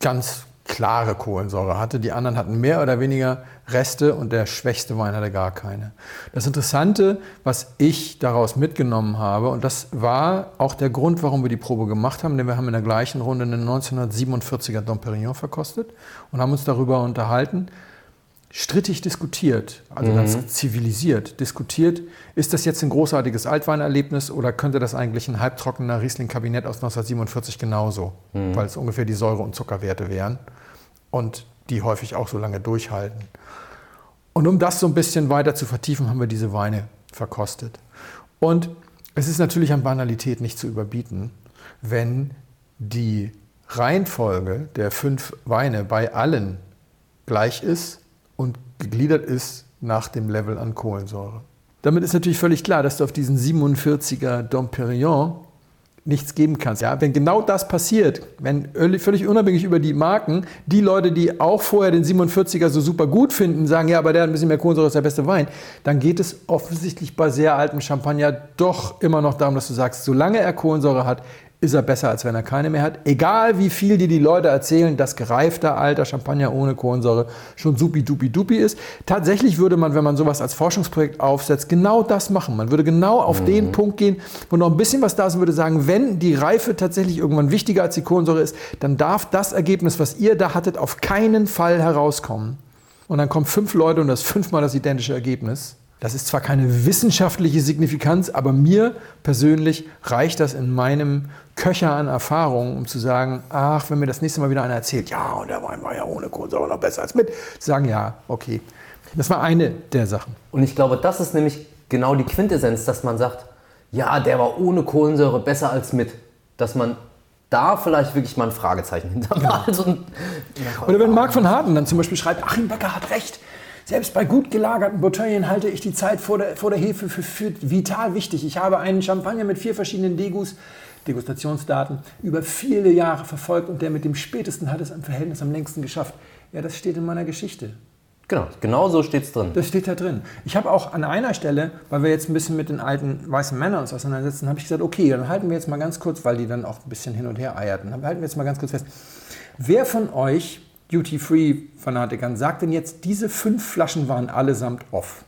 ganz klare Kohlensäure hatte. Die anderen hatten mehr oder weniger Reste und der schwächste Wein hatte gar keine. Das Interessante, was ich daraus mitgenommen habe, und das war auch der Grund, warum wir die Probe gemacht haben, denn wir haben in der gleichen Runde einen 1947er Dom Perignon verkostet und haben uns darüber unterhalten, strittig diskutiert, also mhm. ganz zivilisiert diskutiert, ist das jetzt ein großartiges Altweinerlebnis oder könnte das eigentlich ein halbtrockener Riesling-Kabinett aus 1947 genauso, mhm. weil es ungefähr die Säure- und Zuckerwerte wären und die häufig auch so lange durchhalten. Und um das so ein bisschen weiter zu vertiefen, haben wir diese Weine verkostet. Und es ist natürlich an Banalität nicht zu überbieten, wenn die Reihenfolge der fünf Weine bei allen gleich ist und gegliedert ist nach dem Level an Kohlensäure. Damit ist natürlich völlig klar, dass du auf diesen 47er Dom Perignon nichts geben kannst. Ja, wenn genau das passiert, wenn völlig unabhängig über die Marken, die Leute, die auch vorher den 47er so super gut finden, sagen, ja, aber der hat ein bisschen mehr Kohlensäure, ist der beste Wein, dann geht es offensichtlich bei sehr altem Champagner doch immer noch darum, dass du sagst, solange er Kohlensäure hat, ist er besser, als wenn er keine mehr hat. Egal wie viel dir die Leute erzählen, dass gereifter alter Champagner ohne Kohlensäure schon supi dupi dupi ist. Tatsächlich würde man, wenn man sowas als Forschungsprojekt aufsetzt, genau das machen. Man würde genau auf mhm. den Punkt gehen, wo noch ein bisschen was da ist und würde sagen, wenn die Reife tatsächlich irgendwann wichtiger als die Kohlensäure ist, dann darf das Ergebnis, was ihr da hattet, auf keinen Fall herauskommen. Und dann kommen fünf Leute und das fünfmal das identische Ergebnis. Das ist zwar keine wissenschaftliche Signifikanz, aber mir persönlich reicht das in meinem Köcher an Erfahrungen, um zu sagen, ach, wenn mir das nächste Mal wieder einer erzählt, ja, und der Wein war ja ohne Kohlensäure noch besser als mit, sagen, ja, okay. Das war eine der Sachen. Und ich glaube, das ist nämlich genau die Quintessenz, dass man sagt, ja, der war ohne Kohlensäure besser als mit. Dass man da vielleicht wirklich mal ein Fragezeichen hintermalt. Ja. Oder wenn Marc von Harten dann zum Beispiel schreibt, Achim Becker hat recht, selbst bei gut gelagerten Bouteillen halte ich die Zeit vor der, vor der Hefe für, für, vital wichtig. Ich habe einen Champagner mit vier verschiedenen Degus, Degustationsdaten, über viele Jahre verfolgt und der mit dem spätesten hat es am Verhältnis am längsten geschafft. Ja, das steht in meiner Geschichte. Genau, genau so steht es drin. Das steht da drin. Ich habe auch an einer Stelle, weil wir jetzt ein bisschen mit den alten weißen Männern uns auseinandersetzen, habe ich gesagt, okay, dann halten wir jetzt mal ganz kurz, weil die dann auch ein bisschen hin und her eierten, halten wir jetzt mal ganz kurz fest. Wer von euch Duty-Free-Fanatikern sagt denn jetzt, diese fünf Flaschen waren allesamt off?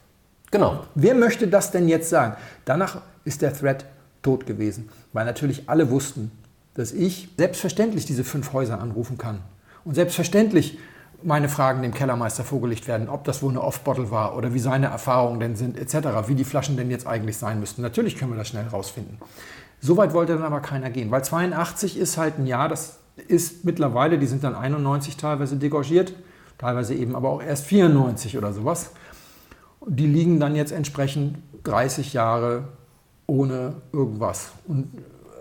Genau. Wer möchte das denn jetzt sagen? Danach ist der Thread tot gewesen, weil natürlich alle wussten, dass ich selbstverständlich diese fünf Häuser anrufen kann. Und selbstverständlich meine Fragen dem Kellermeister vorgelegt werden, ob das wohl eine Off-Bottle war oder wie seine Erfahrungen denn sind, etc., wie die Flaschen denn jetzt eigentlich sein müssten. Natürlich können wir das schnell rausfinden. Soweit wollte dann aber keiner gehen, weil 82 ist halt ein Jahr, das ist mittlerweile, die sind dann 91 teilweise degorgiert, teilweise eben aber auch erst 94 oder sowas. Die liegen dann jetzt entsprechend 30 Jahre ohne irgendwas. Und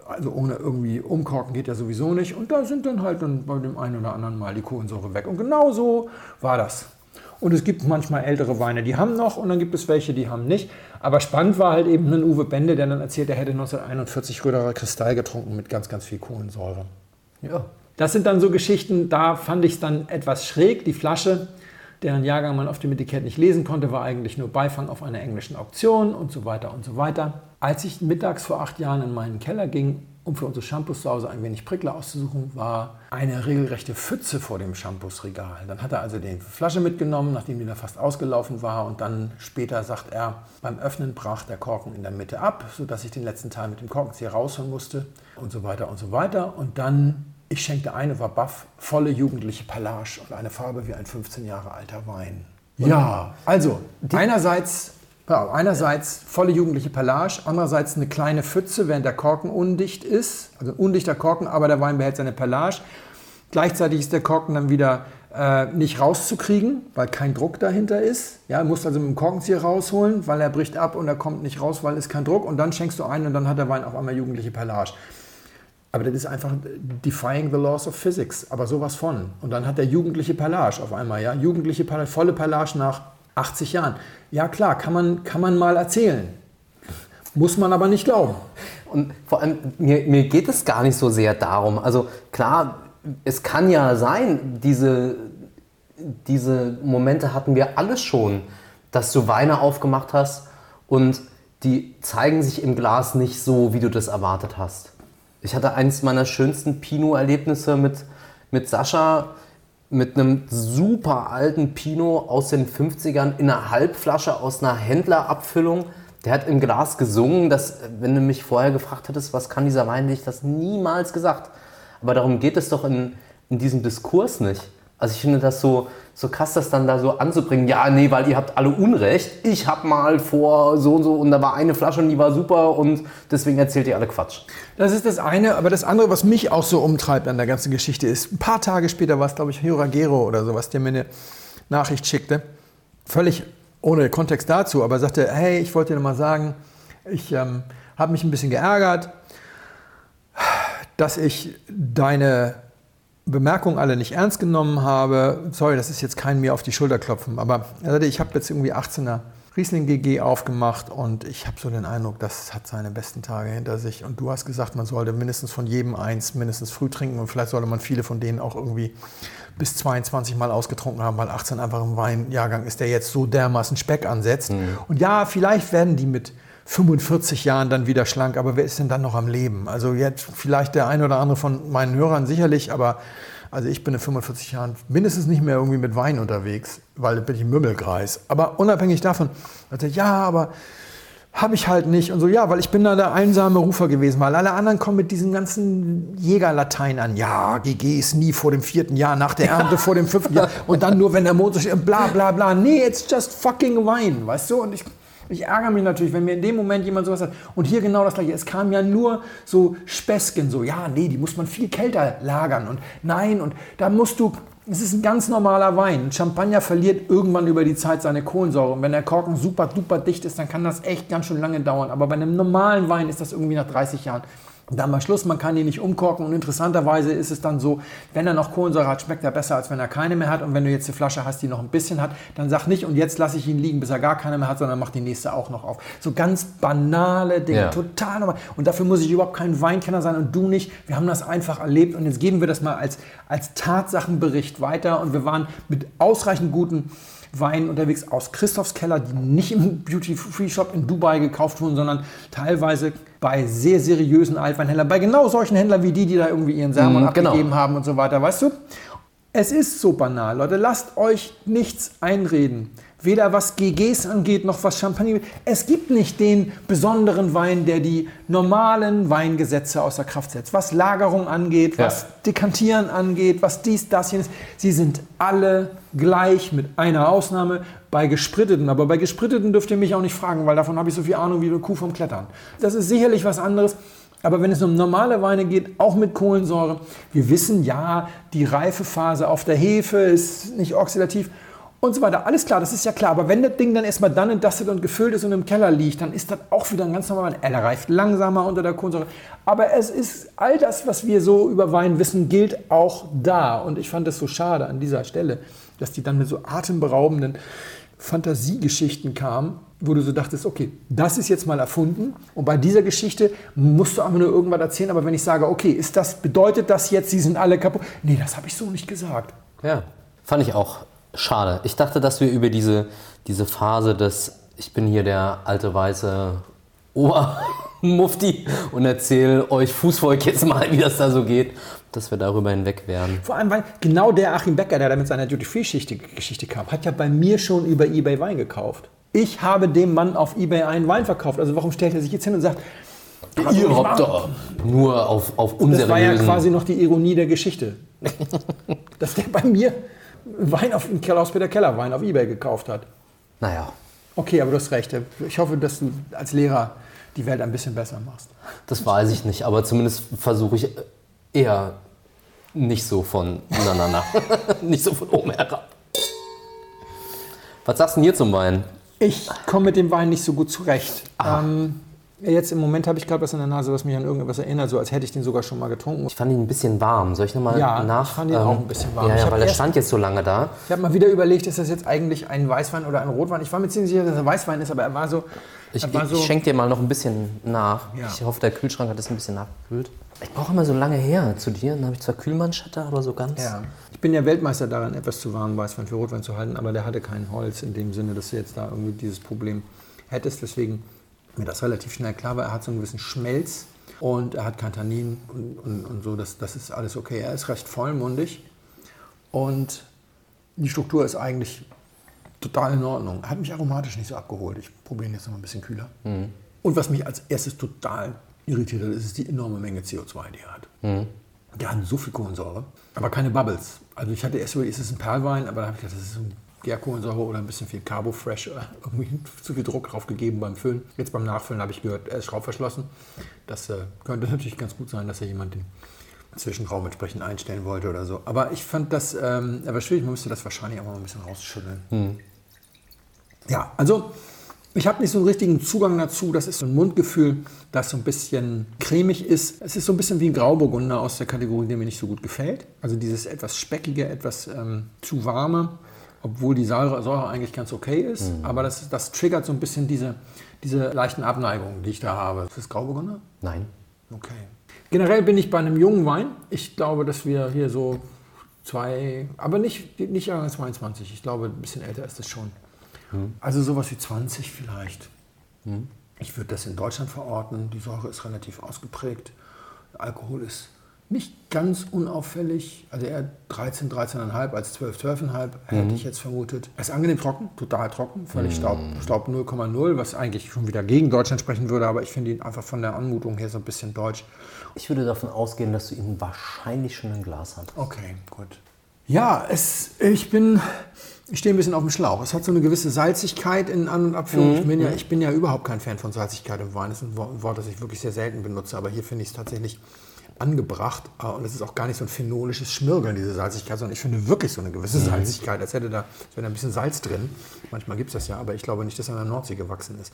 also ohne irgendwie umkorken geht ja sowieso nicht. Und da sind dann halt dann bei dem einen oder anderen Mal die Kohlensäure weg. Und genau so war das. Und es gibt manchmal ältere Weine, die haben noch und dann gibt es welche, die haben nicht. Aber spannend war halt eben ein Uwe Bende, der dann erzählt, er hätte 1941 Röderer Kristall getrunken mit ganz, ganz viel Kohlensäure. Ja. Das sind dann so Geschichten, da fand ich es dann etwas schräg. Die Flasche, deren Jahrgang man auf dem Etikett nicht lesen konnte, war eigentlich nur Beifang auf einer englischen Auktion und so weiter und so weiter. Als ich mittags vor acht Jahren in meinen Keller ging, um für unsere Shampoos zu Hause ein wenig Prickler auszusuchen, war eine regelrechte Pfütze vor dem Shampoosregal. Dann hat er also die Flasche mitgenommen, nachdem die da fast ausgelaufen war. Und dann später sagt er, beim Öffnen brach der Korken in der Mitte ab, sodass ich den letzten Teil mit dem Korkenzieher rausholen musste und so weiter und so weiter. Und dann, ich schenkte eine, war baff, volle jugendliche Pallage und eine Farbe wie ein 15 Jahre alter Wein. Ja, also einerseits ja, einerseits volle jugendliche Pallage, andererseits eine kleine Pfütze, während der Korken undicht ist. Also undichter Korken, aber der Wein behält seine Pallage. Gleichzeitig ist der Korken dann wieder äh, nicht rauszukriegen, weil kein Druck dahinter ist. Ja, du musst also mit dem Korkenzieher rausholen, weil er bricht ab und er kommt nicht raus, weil es kein Druck. Und dann schenkst du ein und dann hat der Wein auf einmal jugendliche Pallage. Aber das ist einfach defying the laws of physics, aber sowas von. Und dann hat der jugendliche Pallage auf einmal, ja, jugendliche Pallage, volle Pallage nach 80 Jahren. Ja klar, kann man, kann man mal erzählen. Muss man aber nicht glauben. Und vor allem, mir, mir geht es gar nicht so sehr darum. Also klar, es kann ja sein, diese, diese Momente hatten wir alle schon, dass du Weine aufgemacht hast und die zeigen sich im Glas nicht so, wie du das erwartet hast. Ich hatte eines meiner schönsten Pinot-Erlebnisse mit, mit Sascha mit einem super alten Pinot aus den 50ern in einer Halbflasche aus einer Händlerabfüllung. Der hat im Glas gesungen, dass, wenn du mich vorher gefragt hättest, was kann dieser Wein, hätte ich das niemals gesagt. Aber darum geht es doch in, in diesem Diskurs nicht. Also ich finde das so, so krass, das dann da so anzubringen. Ja, nee, weil ihr habt alle Unrecht. Ich hab mal vor so und so und da war eine Flasche und die war super und deswegen erzählt ihr alle Quatsch. Das ist das eine, aber das andere, was mich auch so umtreibt an der ganzen Geschichte ist, ein paar Tage später war es, glaube ich, Hiragero oder sowas, der mir eine Nachricht schickte. Völlig ohne Kontext dazu, aber sagte, hey, ich wollte dir mal sagen, ich ähm, habe mich ein bisschen geärgert, dass ich deine Bemerkungen alle nicht ernst genommen habe. Sorry, das ist jetzt kein mir auf die Schulter klopfen, aber ich habe jetzt irgendwie 18er Riesling GG aufgemacht und ich habe so den Eindruck, das hat seine besten Tage hinter sich. Und du hast gesagt, man sollte mindestens von jedem eins mindestens früh trinken und vielleicht sollte man viele von denen auch irgendwie bis 22 Mal ausgetrunken haben, weil 18 einfach ein Weinjahrgang ist, der jetzt so dermaßen Speck ansetzt. Mhm. Und ja, vielleicht werden die mit 45 Jahren dann wieder schlank, aber wer ist denn dann noch am Leben? Also jetzt vielleicht der eine oder andere von meinen Hörern sicherlich, aber also ich bin in 45 Jahren mindestens nicht mehr irgendwie mit Wein unterwegs, weil da bin ich im Mümmelkreis. Aber unabhängig davon, also ja, aber habe ich halt nicht und so, ja, weil ich bin da der einsame Rufer gewesen, weil alle anderen kommen mit diesem ganzen Jägerlatein an. Ja, GG ist nie vor dem vierten Jahr, nach der Ernte vor dem fünften Jahr und dann nur, wenn der Motor steht, bla bla bla. Nee, it's just fucking wine, weißt du? Und ich ich ärgere mich natürlich, wenn mir in dem Moment jemand sowas sagt. Und hier genau das gleiche. Es kam ja nur so Späßchen, so, ja, nee, die muss man viel kälter lagern. Und nein, und da musst du, es ist ein ganz normaler Wein. Champagner verliert irgendwann über die Zeit seine Kohlensäure. Und wenn der Korken super duper dicht ist, dann kann das echt ganz schön lange dauern. Aber bei einem normalen Wein ist das irgendwie nach 30 Jahren dann mal Schluss, man kann ihn nicht umkorken und interessanterweise ist es dann so, wenn er noch Kohlensäure hat, schmeckt er besser, als wenn er keine mehr hat und wenn du jetzt eine Flasche hast, die noch ein bisschen hat, dann sag nicht und jetzt lasse ich ihn liegen, bis er gar keine mehr hat, sondern mach die nächste auch noch auf. So ganz banale Dinge, ja. total normal und dafür muss ich überhaupt kein Weinkenner sein und du nicht. Wir haben das einfach erlebt und jetzt geben wir das mal als, als Tatsachenbericht weiter und wir waren mit ausreichend guten Wein unterwegs aus Christophs Keller, die nicht im Duty-Free-Shop in Dubai gekauft wurden, sondern teilweise bei sehr seriösen Altweinhändlern, bei genau solchen Händlern wie die, die da irgendwie ihren Sermon mm, abgegeben genau. haben und so weiter, weißt du? Es ist so banal, Leute. Lasst euch nichts einreden. Weder was GGs angeht, noch was Champagner. Es gibt nicht den besonderen Wein, der die normalen Weingesetze außer Kraft setzt. Was Lagerung angeht, Ja. was Dekantieren angeht, was dies, das, jenes. Sie sind alle gleich mit einer Ausnahme bei Gespritteten. Aber bei Gespritteten dürft ihr mich auch nicht fragen, weil davon habe ich so viel Ahnung wie eine Kuh vom Klettern. Das ist sicherlich was anderes. Aber wenn es um normale Weine geht, auch mit Kohlensäure, wir wissen ja, die Reifephase auf der Hefe ist nicht oxidativ und so weiter. Alles klar, das ist ja klar. Aber wenn das Ding dann erstmal dann entdustet und gefüllt ist und im Keller liegt, dann ist das auch wieder ein ganz normaler Wein. Er reift langsamer unter der Kohlensäure. Aber es ist all das, was wir so über Wein wissen, gilt auch da. Und ich fand es so schade an dieser Stelle, dass die dann mit so atemberaubenden Fantasiegeschichten kamen, wo du so dachtest, okay, das ist jetzt mal erfunden und bei dieser Geschichte musst du einfach nur irgendwas erzählen, aber wenn ich sage, okay, ist das, bedeutet das jetzt, sie sind alle kaputt? Nee, das habe ich so nicht gesagt. Ja, fand ich auch schade. Ich dachte, dass wir über diese, diese Phase des, ich bin hier der alte weiße Obermufti und erzähle euch Fußvolk jetzt mal, wie das da so geht, dass wir darüber hinweg wären. Vor allem, weil genau der Achim Becker, der da mit seiner Duty-Free-Geschichte kam, hat ja bei mir schon über Ebay Wein gekauft. Ich habe dem Mann auf Ebay einen Wein verkauft. Also warum stellt er sich jetzt hin und sagt, Ihr habt da nur auf, auf das war ja quasi noch die Ironie der Geschichte. dass der bei mir Wein auf Klaus-Peter Keller Wein auf Ebay gekauft hat. Naja, Okay, aber du hast recht. Ich hoffe, dass du als Lehrer die Welt ein bisschen besser machst. das weiß ich nicht, aber zumindest versuche ich eher nicht so von, na, na, na, nicht so von oben herab. Was sagst du denn hier zum Wein? Ich komme mit dem Wein nicht so gut zurecht. Ähm, jetzt im Moment habe ich gerade was in der Nase, was mich an irgendwas erinnert, so als hätte ich den sogar schon mal getrunken. Ich fand ihn ein bisschen warm. Soll ich nochmal Ja, nach? ich fand ihn auch ein bisschen warm. Ja, Ich ja weil er stand jetzt so lange da. Ich habe mal wieder überlegt, ist das jetzt eigentlich ein Weißwein oder ein Rotwein? Ich war mir ziemlich sicher, dass er Weißwein ist, aber er war so. Ich, war so ich schenke dir mal noch ein bisschen nach. Ja. Ich hoffe, der Kühlschrank hat das ein bisschen nachgekühlt. Ich brauche immer so lange her zu dir. Dann habe ich zwar Kühlmanschette, aber so ganz. ja. Ich bin ja Weltmeister darin, etwas zu warmen Weißwein für Rotwein zu halten, aber der hatte kein Holz in dem Sinne, dass du jetzt da irgendwie dieses Problem hättest. Deswegen mir das relativ schnell klar war. Er hat so einen gewissen Schmelz und er hat kein Tannin und, und, und so. Das, das ist alles okay. Er ist recht vollmundig und die Struktur ist eigentlich total in Ordnung. Er hat mich aromatisch nicht so abgeholt. Ich probiere ihn jetzt noch ein bisschen kühler. Und was mich als erstes total irritiert hat, ist die enorme Menge CO2, die er hat. Der hat so viel Kohlensäure, aber keine Bubbles. Also ich hatte erst überlegt, ist es ein Perlwein, aber da habe ich gedacht, das ist so ein Gärkohlensäure oder ein bisschen viel Carbo Fresh, äh, irgendwie zu viel Druck drauf gegeben beim Füllen. Jetzt beim Nachfüllen habe ich gehört, er ist schraubverschlossen. Das äh, könnte natürlich ganz gut sein, dass er jemand den Zwischenraum entsprechend einstellen wollte oder so. Aber ich fand das, ähm, aber schwierig, man müsste das wahrscheinlich auch mal ein bisschen rausschütteln. Ja, also ich habe nicht so einen richtigen Zugang dazu. Das ist so ein Mundgefühl, das so ein bisschen cremig ist. Es ist so ein bisschen wie ein Grauburgunder aus der Kategorie, der mir nicht so gut gefällt. Also dieses etwas speckige, etwas ähm, zu warme, obwohl die Säure, Säure eigentlich ganz okay ist. Aber das, das triggert so ein bisschen diese, diese leichten Abneigungen, die ich da habe. Ist das Grauburgunder? Nein. Okay. Generell bin ich bei einem jungen Wein. Ich glaube, dass wir hier so zwei, aber nicht, nicht Jahrgang 22. Ich glaube, ein bisschen älter ist es schon. Also sowas wie 20 vielleicht. Ich würde das in Deutschland verorten. Die Säure ist relativ ausgeprägt. Der Alkohol ist nicht ganz unauffällig. Also eher 13, 13,5 als 12, 12,5 hätte ich jetzt vermutet. Er ist angenehm trocken, total trocken, völlig Staub, Staub 0,0, was eigentlich schon wieder gegen Deutschland sprechen würde, aber ich finde ihn einfach von der Anmutung her so ein bisschen deutsch. Ich würde davon ausgehen, dass du ihn wahrscheinlich schon im Glas hast. Okay, gut. Ja, es, ich bin, ich stehe ein bisschen auf dem Schlauch. Es hat so eine gewisse Salzigkeit in An- und Abführung. ich, bin ja, ich bin ja überhaupt kein Fan von Salzigkeit im Wein. Das ist ein Wort, das ich wirklich sehr selten benutze, aber hier finde ich es tatsächlich angebracht. Äh, Und es ist auch gar nicht so ein phenolisches Schmirgeln, diese Salzigkeit, sondern ich finde wirklich so eine gewisse Salzigkeit, als hätte da, als wäre da ein bisschen Salz drin. Manchmal gibt es das ja, aber ich glaube nicht, dass er in der Nordsee gewachsen ist.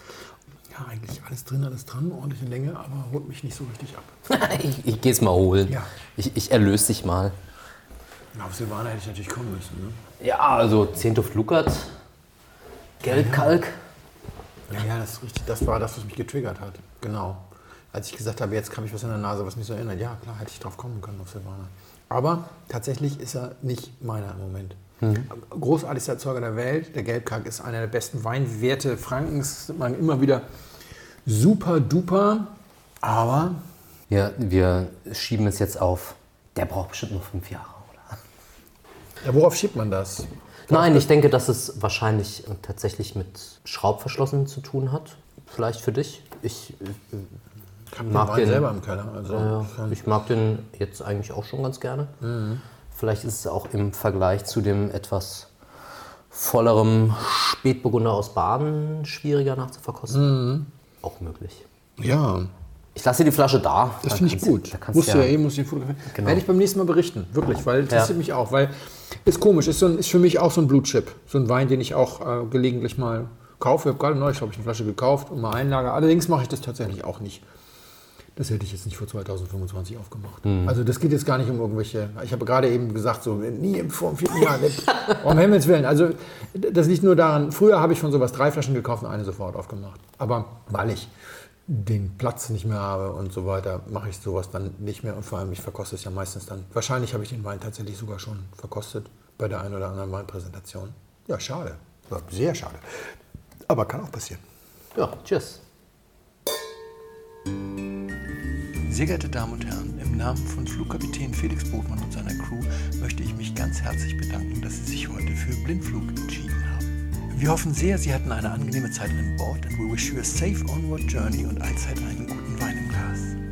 Ja, eigentlich alles drin, alles dran, ordentliche Länge, aber holt mich nicht so richtig ab. ich ich gehe es mal holen. Ja. Ich, ich erlöse dich mal. Na, Auf Silvaner hätte ich natürlich kommen müssen. Ne? Ja, also 10. Luckert, Gelbkalk. Ja, ja, das ist richtig. Das war das, was mich getriggert hat. Genau. Als ich gesagt habe, jetzt habe ich was in der Nase, was mich so erinnert. Ja, klar, hätte ich drauf kommen können auf Silvaner. Aber tatsächlich ist er nicht meiner im Moment. Großartigster Erzeuger der Welt. Der Gelbkalk ist einer der besten Weinwerte Frankens. Man immer wieder super duper. Aber Ja, wir schieben es jetzt auf. Der braucht bestimmt nur fünf Jahre, oder? Ja, worauf schiebt man das? Nein, ich denke, dass es wahrscheinlich tatsächlich mit Schraubverschlossen zu tun hat. Vielleicht für dich. Ich Ich habe den selber im Keller. Also Ja, ich mag den jetzt eigentlich auch schon ganz gerne. Vielleicht ist es auch im Vergleich zu dem etwas vollerem Spätburgunder aus Baden schwieriger nachzuverkosten. Auch möglich. ja, Ich lasse dir die Flasche da. das Da finde ich gut. Da Musst du ja, ja eh, musst du fotografieren. Genau. Werde ich beim nächsten Mal berichten, wirklich, weil interessiert Ja. mich auch, weil ist komisch, ist, so ein, ist für mich auch so ein Blutchip. So ein Wein, den ich auch äh, gelegentlich mal kaufe. Ich habe gerade neulich, glaube ich, eine Flasche gekauft und mal einlagere. Allerdings mache ich das tatsächlich auch nicht. Das hätte ich jetzt nicht vor 2025 aufgemacht. Mhm. Also das geht jetzt gar nicht um irgendwelche. Ich habe gerade eben gesagt, so nie im vor dem vierten Jahr. um Himmels Willen. Also das liegt nur daran. Früher habe ich von sowas drei Flaschen gekauft und eine sofort aufgemacht. Aber weil ich den Platz nicht mehr habe und so weiter, mache ich sowas dann nicht mehr. Und vor allem, ich verkoste es ja meistens dann. Wahrscheinlich habe ich den Wein tatsächlich sogar schon verkostet bei der einen oder anderen Weinpräsentation. Ja, schade. War sehr schade. Aber kann auch passieren. ja, tschüss. Sehr geehrte Damen und Herren, im Namen von Flugkapitän Felix Botmann und seiner Crew möchte ich mich ganz herzlich bedanken, dass Sie sich heute für Blindflug entschieden haben. Wir hoffen sehr, Sie hatten eine angenehme Zeit an Bord and we wish you a safe onward journey und allzeit einen guten Wein im Glas.